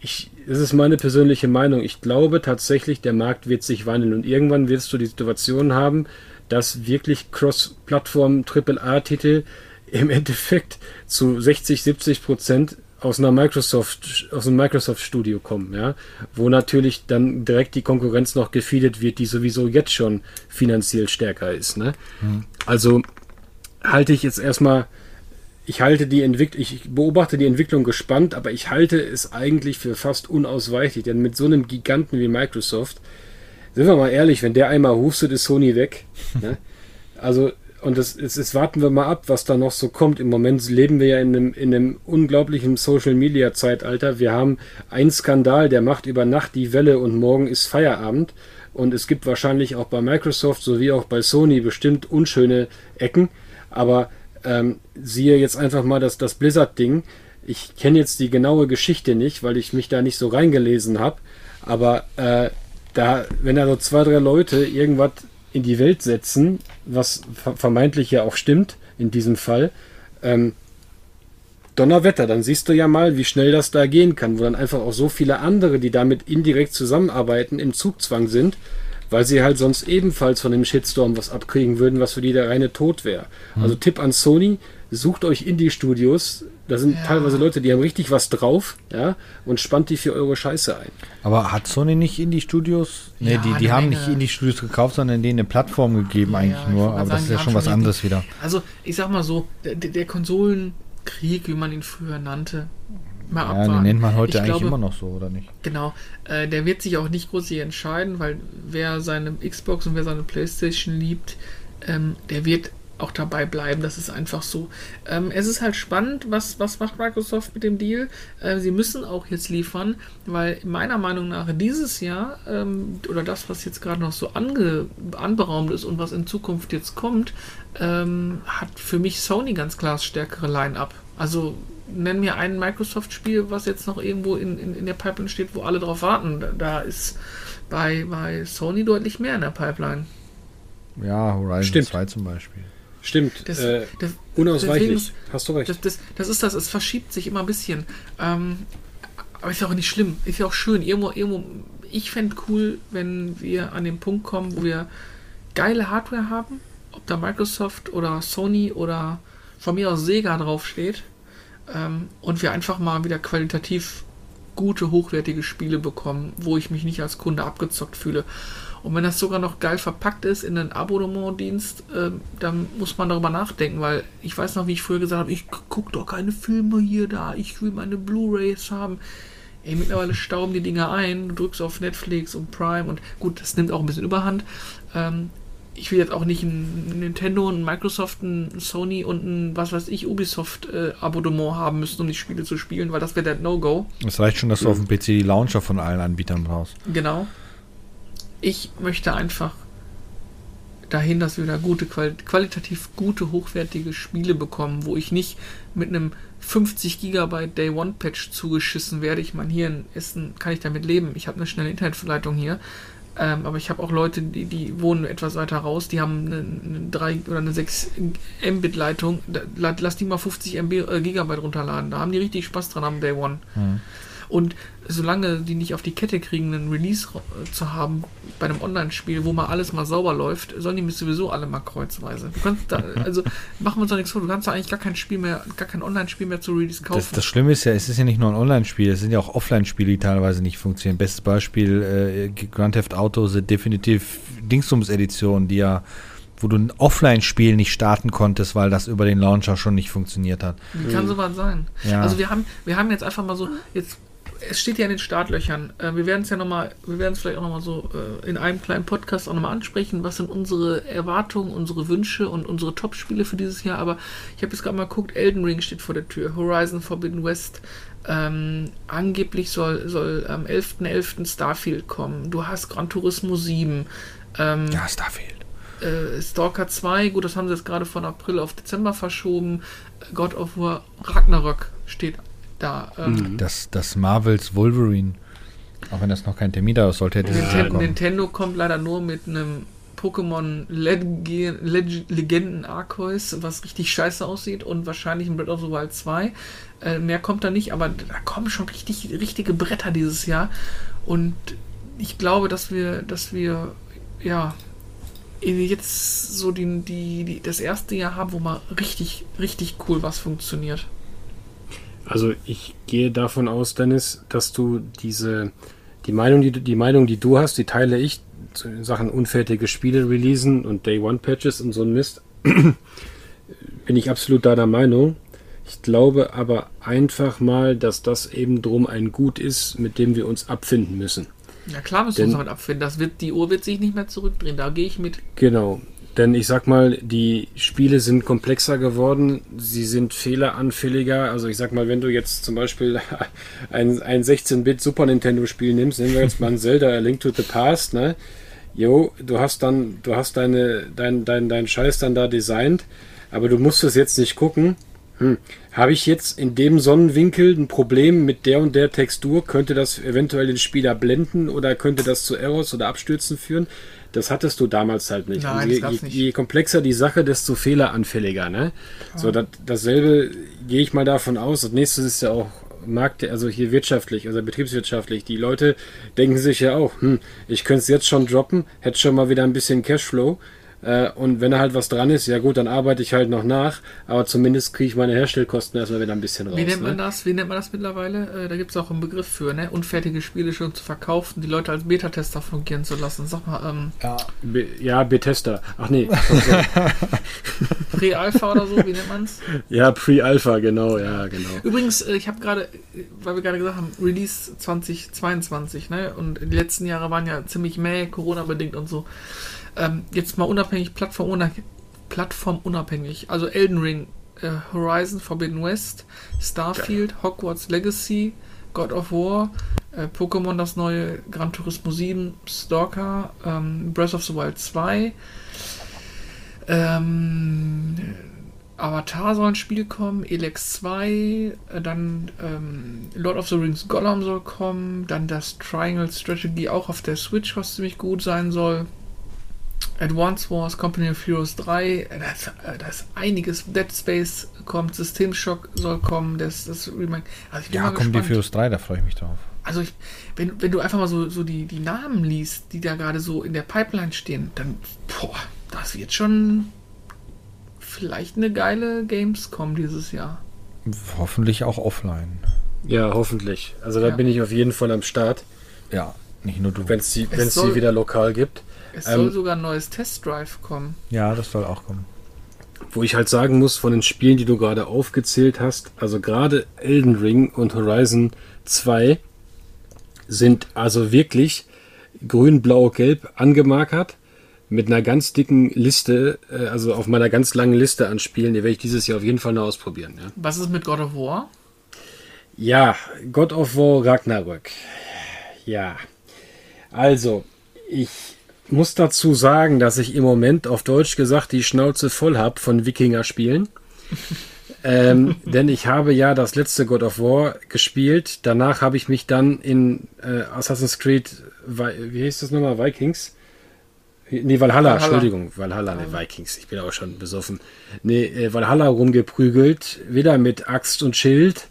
ich, das ist meine persönliche Meinung. Ich glaube tatsächlich, der Markt wird sich wandeln und irgendwann wirst du die Situation haben, dass wirklich Cross-Plattform AAA-Titel im Endeffekt zu 60, 70 Prozent aus einer Microsoft, aus einem Microsoft-Studio kommen, ja, wo natürlich dann direkt die Konkurrenz noch gefeedet wird, die sowieso jetzt schon finanziell stärker ist, ne? Also halte ich jetzt erstmal ich halte die Entwicklung, ich beobachte die Entwicklung gespannt, aber ich halte es eigentlich für fast unausweichlich, denn mit so einem Giganten wie Microsoft, sind wir mal ehrlich, wenn der einmal hustet, ist Sony weg. ne? Also, und das, es, es warten wir mal ab, was da noch so kommt. Im Moment leben wir ja in einem, in einem unglaublichen Social Media Zeitalter. Wir haben einen Skandal, der macht über Nacht die Welle und morgen ist Feierabend. Und es gibt wahrscheinlich auch bei Microsoft sowie auch bei Sony bestimmt unschöne Ecken. Aber ähm, siehe jetzt einfach mal das, das Blizzard-Ding. Ich kenne jetzt die genaue Geschichte nicht, weil ich mich da nicht so reingelesen habe. Aber äh, da, wenn da so zwei, drei Leute irgendwas in die Welt setzen, was ver- vermeintlich ja auch stimmt in diesem Fall, ähm, Donnerwetter, dann siehst du ja mal, wie schnell das da gehen kann, wo dann einfach auch so viele andere, die damit indirekt zusammenarbeiten, im Zugzwang sind, weil sie halt sonst ebenfalls von dem Shitstorm was abkriegen würden, was für die der reine Tod wäre. Also Tipp an Sony, sucht euch Indie-Studios, da sind Ja. teilweise Leute, die haben richtig was drauf, ja, und spannt die für eure Scheiße ein. Aber hat Sony nicht Indie-Studios? Nee, Ja, die, die haben Menge. nicht Indie-Studios gekauft, sondern denen eine Plattform gegeben Ja, eigentlich nur. Aber sagen, das ist ja schon was anderes wieder. Also, ich sag mal so, der der Konsolenkrieg, wie man ihn früher nannte, mal Ja, abwarten. den nennt man heute ich eigentlich glaube, immer noch so, oder nicht? Genau, äh, der wird sich auch nicht groß entscheiden, weil wer seine Xbox und wer seine Playstation liebt, ähm, der wird auch dabei bleiben. Das ist einfach so. Ähm, es ist halt spannend, was, was macht Microsoft mit dem Deal. Äh, sie müssen auch jetzt liefern, weil meiner Meinung nach dieses Jahr ähm, oder das, was jetzt gerade noch so ange, anberaumt ist und was in Zukunft jetzt kommt, ähm, hat für mich Sony ganz klar das stärkere Line-up. Also nenn mir ein Microsoft-Spiel, was jetzt noch irgendwo in, in, in der Pipeline steht, wo alle drauf warten. Da, da ist bei, bei Sony deutlich mehr in der Pipeline. Ja, Horizon Stimmt. 2 zum Beispiel. Stimmt. Das, äh, das, unausweichlich. deswegen- Hast du recht. Das, das, das ist das, es verschiebt sich immer ein bisschen. Ähm, aber ist ja auch nicht schlimm, ist ja auch schön. Irgendwo, irgendwo, ich fände cool, wenn wir an den Punkt kommen, wo wir geile Hardware haben, ob da Microsoft oder Sony oder von mir aus Sega draufsteht, ähm, und wir einfach mal wieder qualitativ gute, hochwertige Spiele bekommen, wo ich mich nicht als Kunde abgezockt fühle. Und wenn das sogar noch geil verpackt ist in einen Abonnementdienst, ähm, dann muss man darüber nachdenken, weil ich weiß noch, wie ich früher gesagt habe, ich gucke doch keine Filme hier da, ich will meine Blu-rays haben. Ey, mittlerweile stauben die Dinger ein, du drückst auf Netflix und Prime und gut, das nimmt auch ein bisschen Überhand. Ähm, ich will jetzt auch nicht ein Nintendo, ein Microsoft, ein Sony und ein, was weiß ich, Ubisoft äh, Abonnement haben müssen, um die Spiele zu spielen, weil das wäre der No-Go. Es reicht schon, dass du auf dem PC die Launcher von allen Anbietern brauchst. Genau. Ich möchte einfach dahin, dass wir da gute, qual qualitativ gute, hochwertige Spiele bekommen, wo ich nicht mit einem 50 Gigabyte Day One Patch zugeschissen werde. Ich meine, hier in Essen kann ich damit leben. Ich habe eine schnelle Internetverleitung hier. Ähm, aber ich habe auch Leute, die, die wohnen etwas weiter raus, die haben eine, eine 3 oder eine 6 Mbit Leitung. Da, la- lass die mal 50 MB, äh, Gigabyte runterladen. Da haben die richtig Spaß dran am Day One. Und solange die nicht auf die Kette kriegen, einen Release äh, zu haben bei einem Online-Spiel, wo mal alles mal sauber läuft, sollen die mich sowieso alle mal kreuzweise. Du kannst da, also machen wir uns doch nichts vor, du kannst da eigentlich gar kein Spiel mehr, gar kein Online-Spiel mehr zu Release kaufen. Das, das Schlimme ist ja, es ist ja nicht nur ein Online-Spiel, es sind ja auch Offline-Spiele, die teilweise nicht funktionieren. Bestes Beispiel äh, Grand Theft Auto The Definitive Dingsums-Edition, die ja, wo du ein Offline-Spiel nicht starten konntest, weil das über den Launcher schon nicht funktioniert hat. Wie kann sowas sein? Ja. Also wir haben, wir haben jetzt einfach mal so, jetzt, es steht ja in den Startlöchern. Äh, wir werden es ja nochmal, wir werden es vielleicht auch nochmal so äh, in einem kleinen Podcast auch nochmal ansprechen. Was sind unsere Erwartungen, unsere Wünsche und unsere Top-Spiele für dieses Jahr? Aber ich habe jetzt gerade mal geguckt, Elden Ring steht vor der Tür, Horizon Forbidden West. Ähm, angeblich soll, soll am 11.11. Starfield kommen. Du hast Gran Turismo 7. Ähm, Ja, Starfield. äh, Stalker 2, gut, das haben sie jetzt gerade von April auf Dezember verschoben. God of War Ragnarök steht da. Ähm, Das, das Marvels Wolverine. Auch wenn das noch kein Termin da ist, sollte hätte es Nintendo, kommen. Nintendo kommt leider nur mit einem Pokémon Lege- Leg Legenden Arceus, was richtig scheiße aussieht und wahrscheinlich ein Breath of the Wild 2. Äh, mehr kommt da nicht, aber da kommen schon richtig richtige Bretter dieses Jahr und ich glaube, dass wir, dass wir ja jetzt so die, die, die, das erste Jahr haben, wo mal richtig, richtig cool was funktioniert. Also ich gehe davon aus, Dennis, dass du diese die Meinung, die, du- die Meinung, die du hast, die teile ich zu in Sachen unfertige Spiele releasen und Day One Patches und so ein Mist. Bin ich absolut deiner Meinung. Ich glaube aber einfach mal, dass das eben drum ein Gut ist, mit dem wir uns abfinden müssen. Ja klar müssen wir uns damit abfinden. Das wird, die Uhr wird sich nicht mehr zurückdrehen. Da gehe ich mit. Genau. Denn ich sag mal, die Spiele sind komplexer geworden, sie sind fehleranfälliger. Also ich sag mal, wenn du jetzt zum Beispiel ein, ein 16-Bit Super Nintendo Spiel nimmst, nehmen wir jetzt mal ein Zelda A Link to the Past, ne? Jo, du hast dann, du hast deine, dein, dein, dein Scheiß dann da designt, aber du musst es jetzt nicht gucken. Hm. Habe ich jetzt in dem Sonnenwinkel ein Problem mit der und der Textur? Könnte das eventuell den Spieler blenden oder könnte das zu Errors oder Abstürzen führen? Das hattest du damals halt nicht. Nein, Also je, je, je komplexer die Sache, desto fehleranfälliger. Ne? So, das, dasselbe gehe ich mal davon aus. Das nächste ist ja auch Markt, also hier wirtschaftlich, also betriebswirtschaftlich. Die Leute denken sich ja auch, hm, ich könnte es jetzt schon droppen, hätte schon mal wieder ein bisschen Cashflow. Äh, und wenn da halt was dran ist, ja gut, dann arbeite ich halt noch nach, aber zumindest kriege ich meine Herstellkosten erstmal wieder ein bisschen raus. Wie nennt man ne? das? Wie nennt man das mittlerweile? Äh, da gibt es auch einen Begriff für, ne? Unfertige Spiele schon zu verkaufen, die Leute als Beta-Tester fungieren zu lassen. Sag mal, ähm, Ja. Be ja, Bethesda. Ach nee, Pre-Alpha oder so, wie nennt man es? ja, Pre-Alpha, genau, ja, genau. Übrigens, äh, ich habe gerade, weil wir gerade gesagt haben, Release 2022, ne? Und die letzten Jahre waren ja ziemlich mäh, Corona-bedingt und so. Ähm, jetzt mal unabhängig, Plattform, plattformunabhängig. Also Elden Ring, äh, Horizon Forbidden West, Starfield, Hogwarts Legacy, God of War, äh, Pokémon das neue, Gran Turismo 7, Stalker, ähm, Breath of the Wild 2, ähm, Avatar soll ein Spiel kommen, Elex 2, äh, dann ähm, Lord of the Rings Gollum soll kommen, dann das Triangle Strategy auch auf der Switch, was ziemlich gut sein soll. Advance Wars, Company of Heroes 3, da ist, äh, da ist einiges. Dead Space kommt, Systemshock soll kommen, das, das Remake. Also ja, kommt die Heroes 3, da freue ich mich drauf. Also ich, wenn, wenn du einfach mal so, so die, die Namen liest, die da gerade so in der Pipeline stehen, dann, boah, das wird schon vielleicht eine geile Gamescom dieses Jahr. Hoffentlich auch offline. Ja, hoffentlich. Also da ja. bin ich auf jeden Fall am Start. Ja, nicht nur du. Wenn es sie, sie wieder lokal gibt. Es ähm, soll sogar ein neues Test Drive kommen. Ja, das soll auch kommen. Wo ich halt sagen muss, von den Spielen, die du gerade aufgezählt hast, also gerade Elden Ring und Horizon 2 sind also wirklich grün, blau, gelb angemarkert mit einer ganz dicken Liste, äh, also auf meiner ganz langen Liste an Spielen, die werde ich dieses Jahr auf jeden Fall noch ausprobieren. Ja. Was ist mit God of War? Ja, God of War Ragnarök. Ja. Also, ich muss dazu sagen, dass ich im Moment auf Deutsch gesagt die Schnauze voll habe von Wikinger-Spielen. ähm, denn ich habe ja das letzte God of War gespielt. Danach habe ich mich dann in äh, Assassin's Creed, wie hieß das nochmal, Vikings? Nee, Valhalla, Valhalla. Entschuldigung, Valhalla, ne, Vikings, ich bin auch schon besoffen. Nee, äh, Valhalla rumgeprügelt, wieder mit Axt und Schild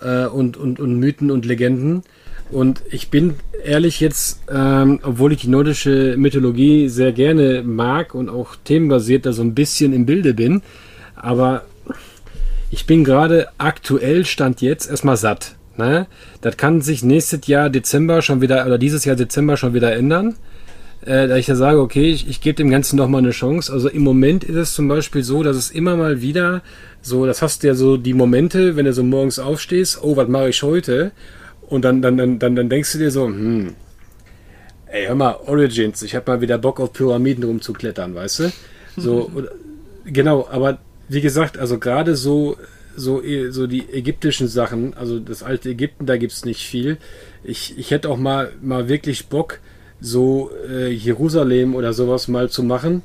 äh, und, und, und Mythen und Legenden. Und ich bin ehrlich jetzt, ähm, obwohl ich die nordische Mythologie sehr gerne mag und auch themenbasiert da so ein bisschen im Bilde bin, aber ich bin gerade aktuell, stand jetzt, erstmal satt. Ne? Das kann sich nächstes Jahr Dezember schon wieder, oder dieses Jahr Dezember schon wieder ändern. Äh, da ich ja sage, okay, ich, ich gebe dem Ganzen nochmal eine Chance. Also im Moment ist es zum Beispiel so, dass es immer mal wieder so, das hast du ja so die Momente, wenn du so morgens aufstehst, oh, was mache ich heute? Und dann, dann, dann, dann, dann denkst du dir so, hm, ey, hör mal, Origins, ich habe mal wieder Bock auf Pyramiden rumzuklettern, weißt du? So, oder, genau, aber wie gesagt, also gerade so, so, so die ägyptischen Sachen, also das alte Ägypten, da gibt es nicht viel. Ich, ich hätte auch mal, mal wirklich Bock, so äh, Jerusalem oder sowas mal zu machen.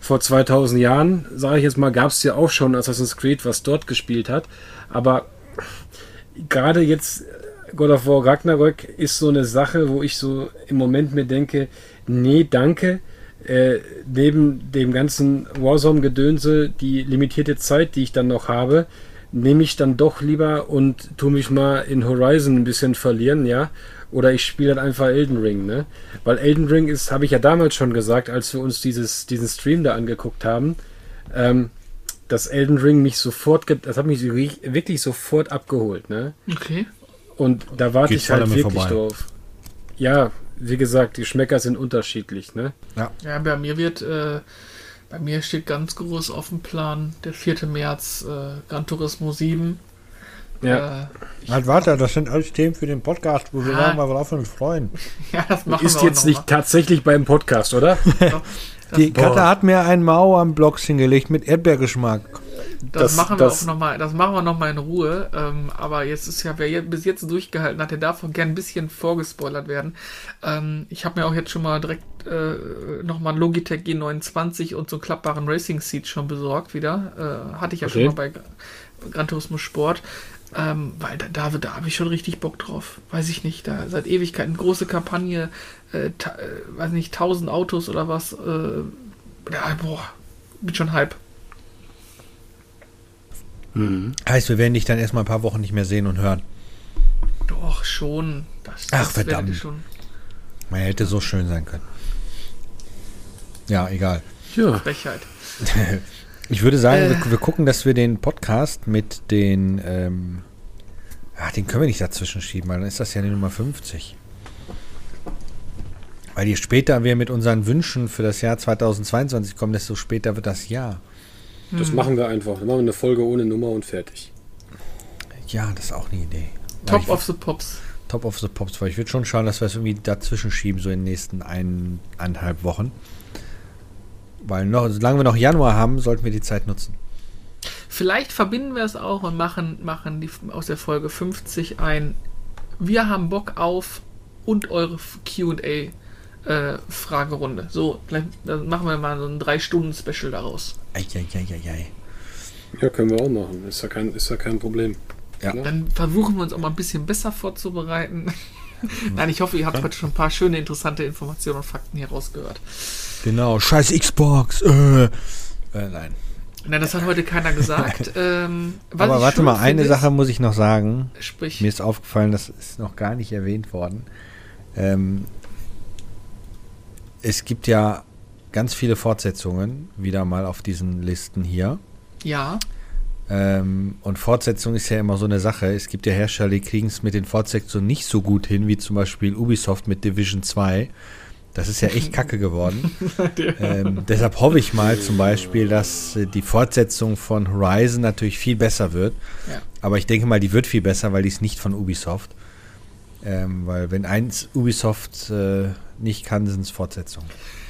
Vor 2000 Jahren, sage ich jetzt mal, gab es ja auch schon Assassin's Creed, was dort gespielt hat. Aber gerade jetzt God of War Ragnarök ist so eine Sache, wo ich so im Moment mir denke, nee, danke. Äh, neben dem ganzen Warzone-Gedönse, die limitierte Zeit, die ich dann noch habe, nehme ich dann doch lieber und tue mich mal in Horizon ein bisschen verlieren, ja. Oder ich spiele dann einfach Elden Ring, ne? Weil Elden Ring ist, habe ich ja damals schon gesagt, als wir uns dieses, diesen Stream da angeguckt haben, ähm, dass Elden Ring mich sofort, das hat mich wirklich sofort abgeholt, ne? Okay. Und da warte Geht ich halt wirklich vorbei. drauf. Ja, wie gesagt, die Schmecker sind unterschiedlich, ne? Ja. Ja, bei mir wird, äh, bei mir steht ganz groß auf dem Plan der 4. März äh, Gran Turismo 7. Ja. Äh, halt warte, das sind alles Themen für den Podcast, wo wir ja. mal drauf uns freuen. Ja, das machen Ist wir jetzt nicht mal. tatsächlich beim Podcast, oder? Die Katze hat mir einen Mauer am Block hingelegt mit Erdbeergeschmack. Das, das, machen wir das, auch noch mal, das machen wir noch mal in Ruhe. Ähm, aber jetzt ist ja, wer jetzt, bis jetzt durchgehalten hat, der darf auch gern ein bisschen vorgespoilert werden. Ähm, ich habe mir auch jetzt schon mal direkt äh, noch mal ein Logitech G29 und so einen klappbaren Racing Seat schon besorgt wieder. Äh, hatte ich ja okay. schon mal bei Gran Turismo Sport. Ähm, weil da, da, da habe ich schon richtig Bock drauf. Weiß ich nicht. Da seit Ewigkeiten große Kampagne, äh, ta, äh, weiß nicht, 1000 Autos oder was. Äh, ja, boah, bin schon halb. Mhm. Heißt, wir werden dich dann erstmal ein paar Wochen nicht mehr sehen und hören. Doch, schon. Das, Ach, verdammt. Schon. Man hätte so schön sein können. Ja, egal. Ja. Frechheit. Ich würde sagen, äh. wir, wir, gucken, dass wir den Podcast mit den. Ähm, ach, den können wir nicht dazwischen schieben, weil dann ist das ja die Nummer 50. Weil je später wir mit unseren Wünschen für das Jahr 2022 kommen, desto später wird das Jahr. Das hm. machen wir einfach. Dann machen wir eine Folge ohne Nummer und fertig. Ja, das ist auch eine Idee. Top of the Pops. Top of the Pops, weil ich würde schon schauen, dass wir es irgendwie dazwischen schieben, so in den nächsten eineinhalb Wochen Weil noch, solange wir noch Januar haben, sollten wir die Zeit nutzen. Vielleicht verbinden wir es auch und machen, machen die, aus der Folge 50 ein Wir haben Bock auf und eure QA äh, Fragerunde. So, vielleicht dann machen wir mal so ein 3-Stunden-Special daraus. Eieieiei. Ja, können wir auch machen. Ist ja kein, ist ja kein Problem. Ja. Klar. Dann versuchen wir uns auch mal ein bisschen besser vorzubereiten. Nein, ich hoffe, ihr habt heute schon ein paar schöne, interessante Informationen und Fakten hier rausgehört. Genau, scheiß Xbox. Äh. Äh, nein. Nein, das hat heute keiner gesagt. ähm, was Aber warte mal, eine finde, Sache muss ich noch sagen. Ist, sprich, Mir ist aufgefallen, das ist noch gar nicht erwähnt worden. Ähm, es gibt ja ganz viele Fortsetzungen wieder mal auf diesen Listen hier. ja, Ähm, und Fortsetzung ist ja immer so eine Sache. Es gibt ja Hersteller, die kriegen es mit den Fortsetzungen nicht so gut hin, wie zum Beispiel Ubisoft mit Division 2. Das ist ja echt kacke geworden. ähm, deshalb hoffe ich mal zum Beispiel, dass äh, die Fortsetzung von Horizon natürlich viel besser wird. Ja. Aber ich denke mal, die wird viel besser, weil die ist nicht von Ubisoft. Ähm, weil wenn eins Ubisoft äh, nicht kann, sind es Fortsetzungen.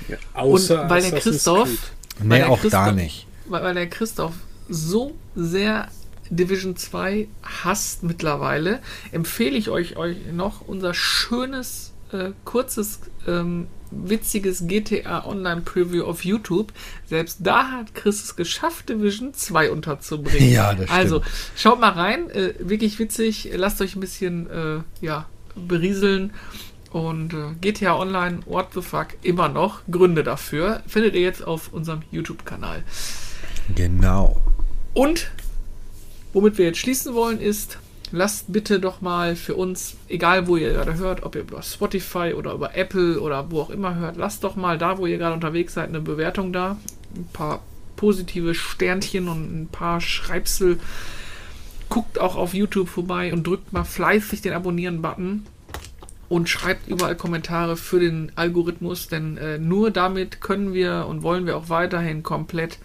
Ja, außer Und weil der Christoph-. Weil Nee, der auch da Christoph- nicht. weil, weil der Christoph so sehr Division 2 hasst mittlerweile, empfehle ich euch, euch noch unser schönes, äh, kurzes, ähm, witziges GTA Online Preview auf YouTube. Selbst da hat Chris es geschafft, Division 2 unterzubringen. Ja, das stimmt. Also, schaut mal rein, äh, wirklich witzig, lasst euch ein bisschen, äh, ja, berieseln. Und äh, GTA Online, what the fuck, immer noch. Gründe dafür findet ihr jetzt auf unserem YouTube-Kanal. Genau. Und womit wir jetzt schließen wollen, ist, lasst bitte doch mal für uns, egal wo ihr gerade hört, ob ihr über Spotify oder über Apple oder wo auch immer hört, lasst doch mal da, wo ihr gerade unterwegs seid, eine Bewertung da. Ein paar positive Sternchen und ein paar Schreibsel. Guckt auch auf YouTube vorbei und drückt mal fleißig den Abonnieren-Button und schreibt überall Kommentare für den Algorithmus, denn äh, nur damit können wir und wollen wir auch weiterhin komplett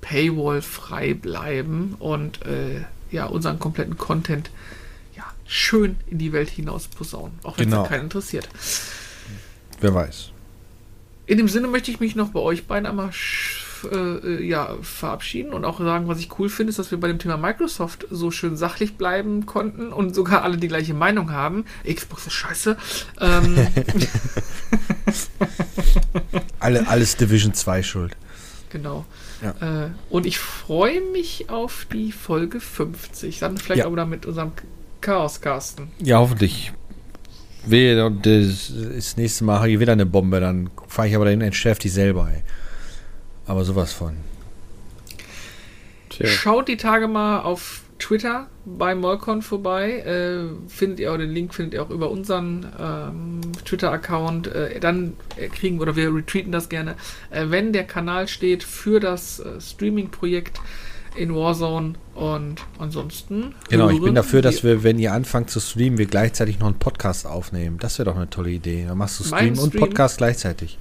Paywall-frei bleiben und äh, ja, unseren kompletten Content ja, schön in die Welt hinaus posaunen, auch wenn es Genau. keinen interessiert. Wer weiß. In dem Sinne möchte ich mich noch bei euch beiden einmal äh, äh, ja, verabschieden und auch sagen, was ich cool finde, ist, dass wir bei dem Thema Microsoft so schön sachlich bleiben konnten und sogar alle die gleiche Meinung haben. Xbox ist scheiße. Ähm, Alle, alles Division 2 schuld. genau. Ja. Äh, und ich freue mich auf die Folge 50. Dann vielleicht Ja. auch wieder mit unserem Chaos-Casten. Ja, hoffentlich. Wehe, und das, das nächste Mal habe ich wieder eine Bombe, dann fahre ich aber dahin und entschärfe die selber, ey. Aber sowas von. Tja. Schaut die Tage mal auf Twitter bei Molcon vorbei. Äh, findet ihr auch den Link, findet ihr auch über unseren ähm, Twitter-Account. Äh, dann kriegen wir, oder wir retweeten das gerne, äh, wenn der Kanal steht für das äh, Streaming-Projekt in Warzone. Und ansonsten. Genau, ich bin dafür, dass wir, wenn ihr anfangt zu streamen, wir gleichzeitig noch einen Podcast aufnehmen. Das wäre doch eine tolle Idee. Dann machst du Mein Stream und Stream? Podcast gleichzeitig.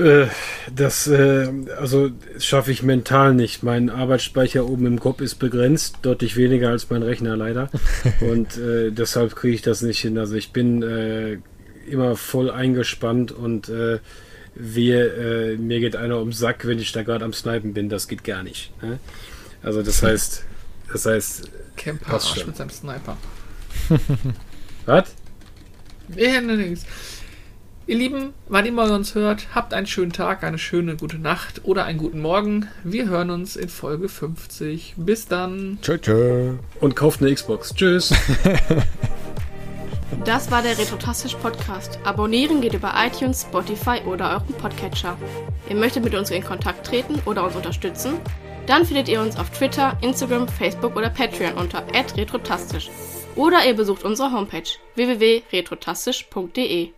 Äh, das, äh, also schaffe ich mental nicht. Mein Arbeitsspeicher oben im Kopf ist begrenzt, deutlich weniger als mein Rechner leider. und äh, deshalb kriege ich das nicht hin. Also ich bin äh, immer voll eingespannt und äh, wir, äh, mir geht einer ums Sack, wenn ich da gerade am Snipen bin. Das geht gar nicht. Ne? Also das heißt, das heißt, Camp Passt Arsch schon. mit seinem Sniper. was? Ja, ne, nix. Ihr Lieben, wann immer ihr uns hört, habt einen schönen Tag, eine schöne gute Nacht oder einen guten Morgen. Wir hören uns in Folge 50. Bis dann. Tschö, tschö. Und kauft eine Xbox. Tschüss. Das war der Retrotastisch Podcast. Abonnieren geht über iTunes, Spotify oder euren Podcatcher. Ihr möchtet mit uns in Kontakt treten oder uns unterstützen? Dann findet ihr uns auf Twitter, Instagram, Facebook oder Patreon unter retrotastisch. Oder ihr besucht unsere Homepage www.retrotastisch.de.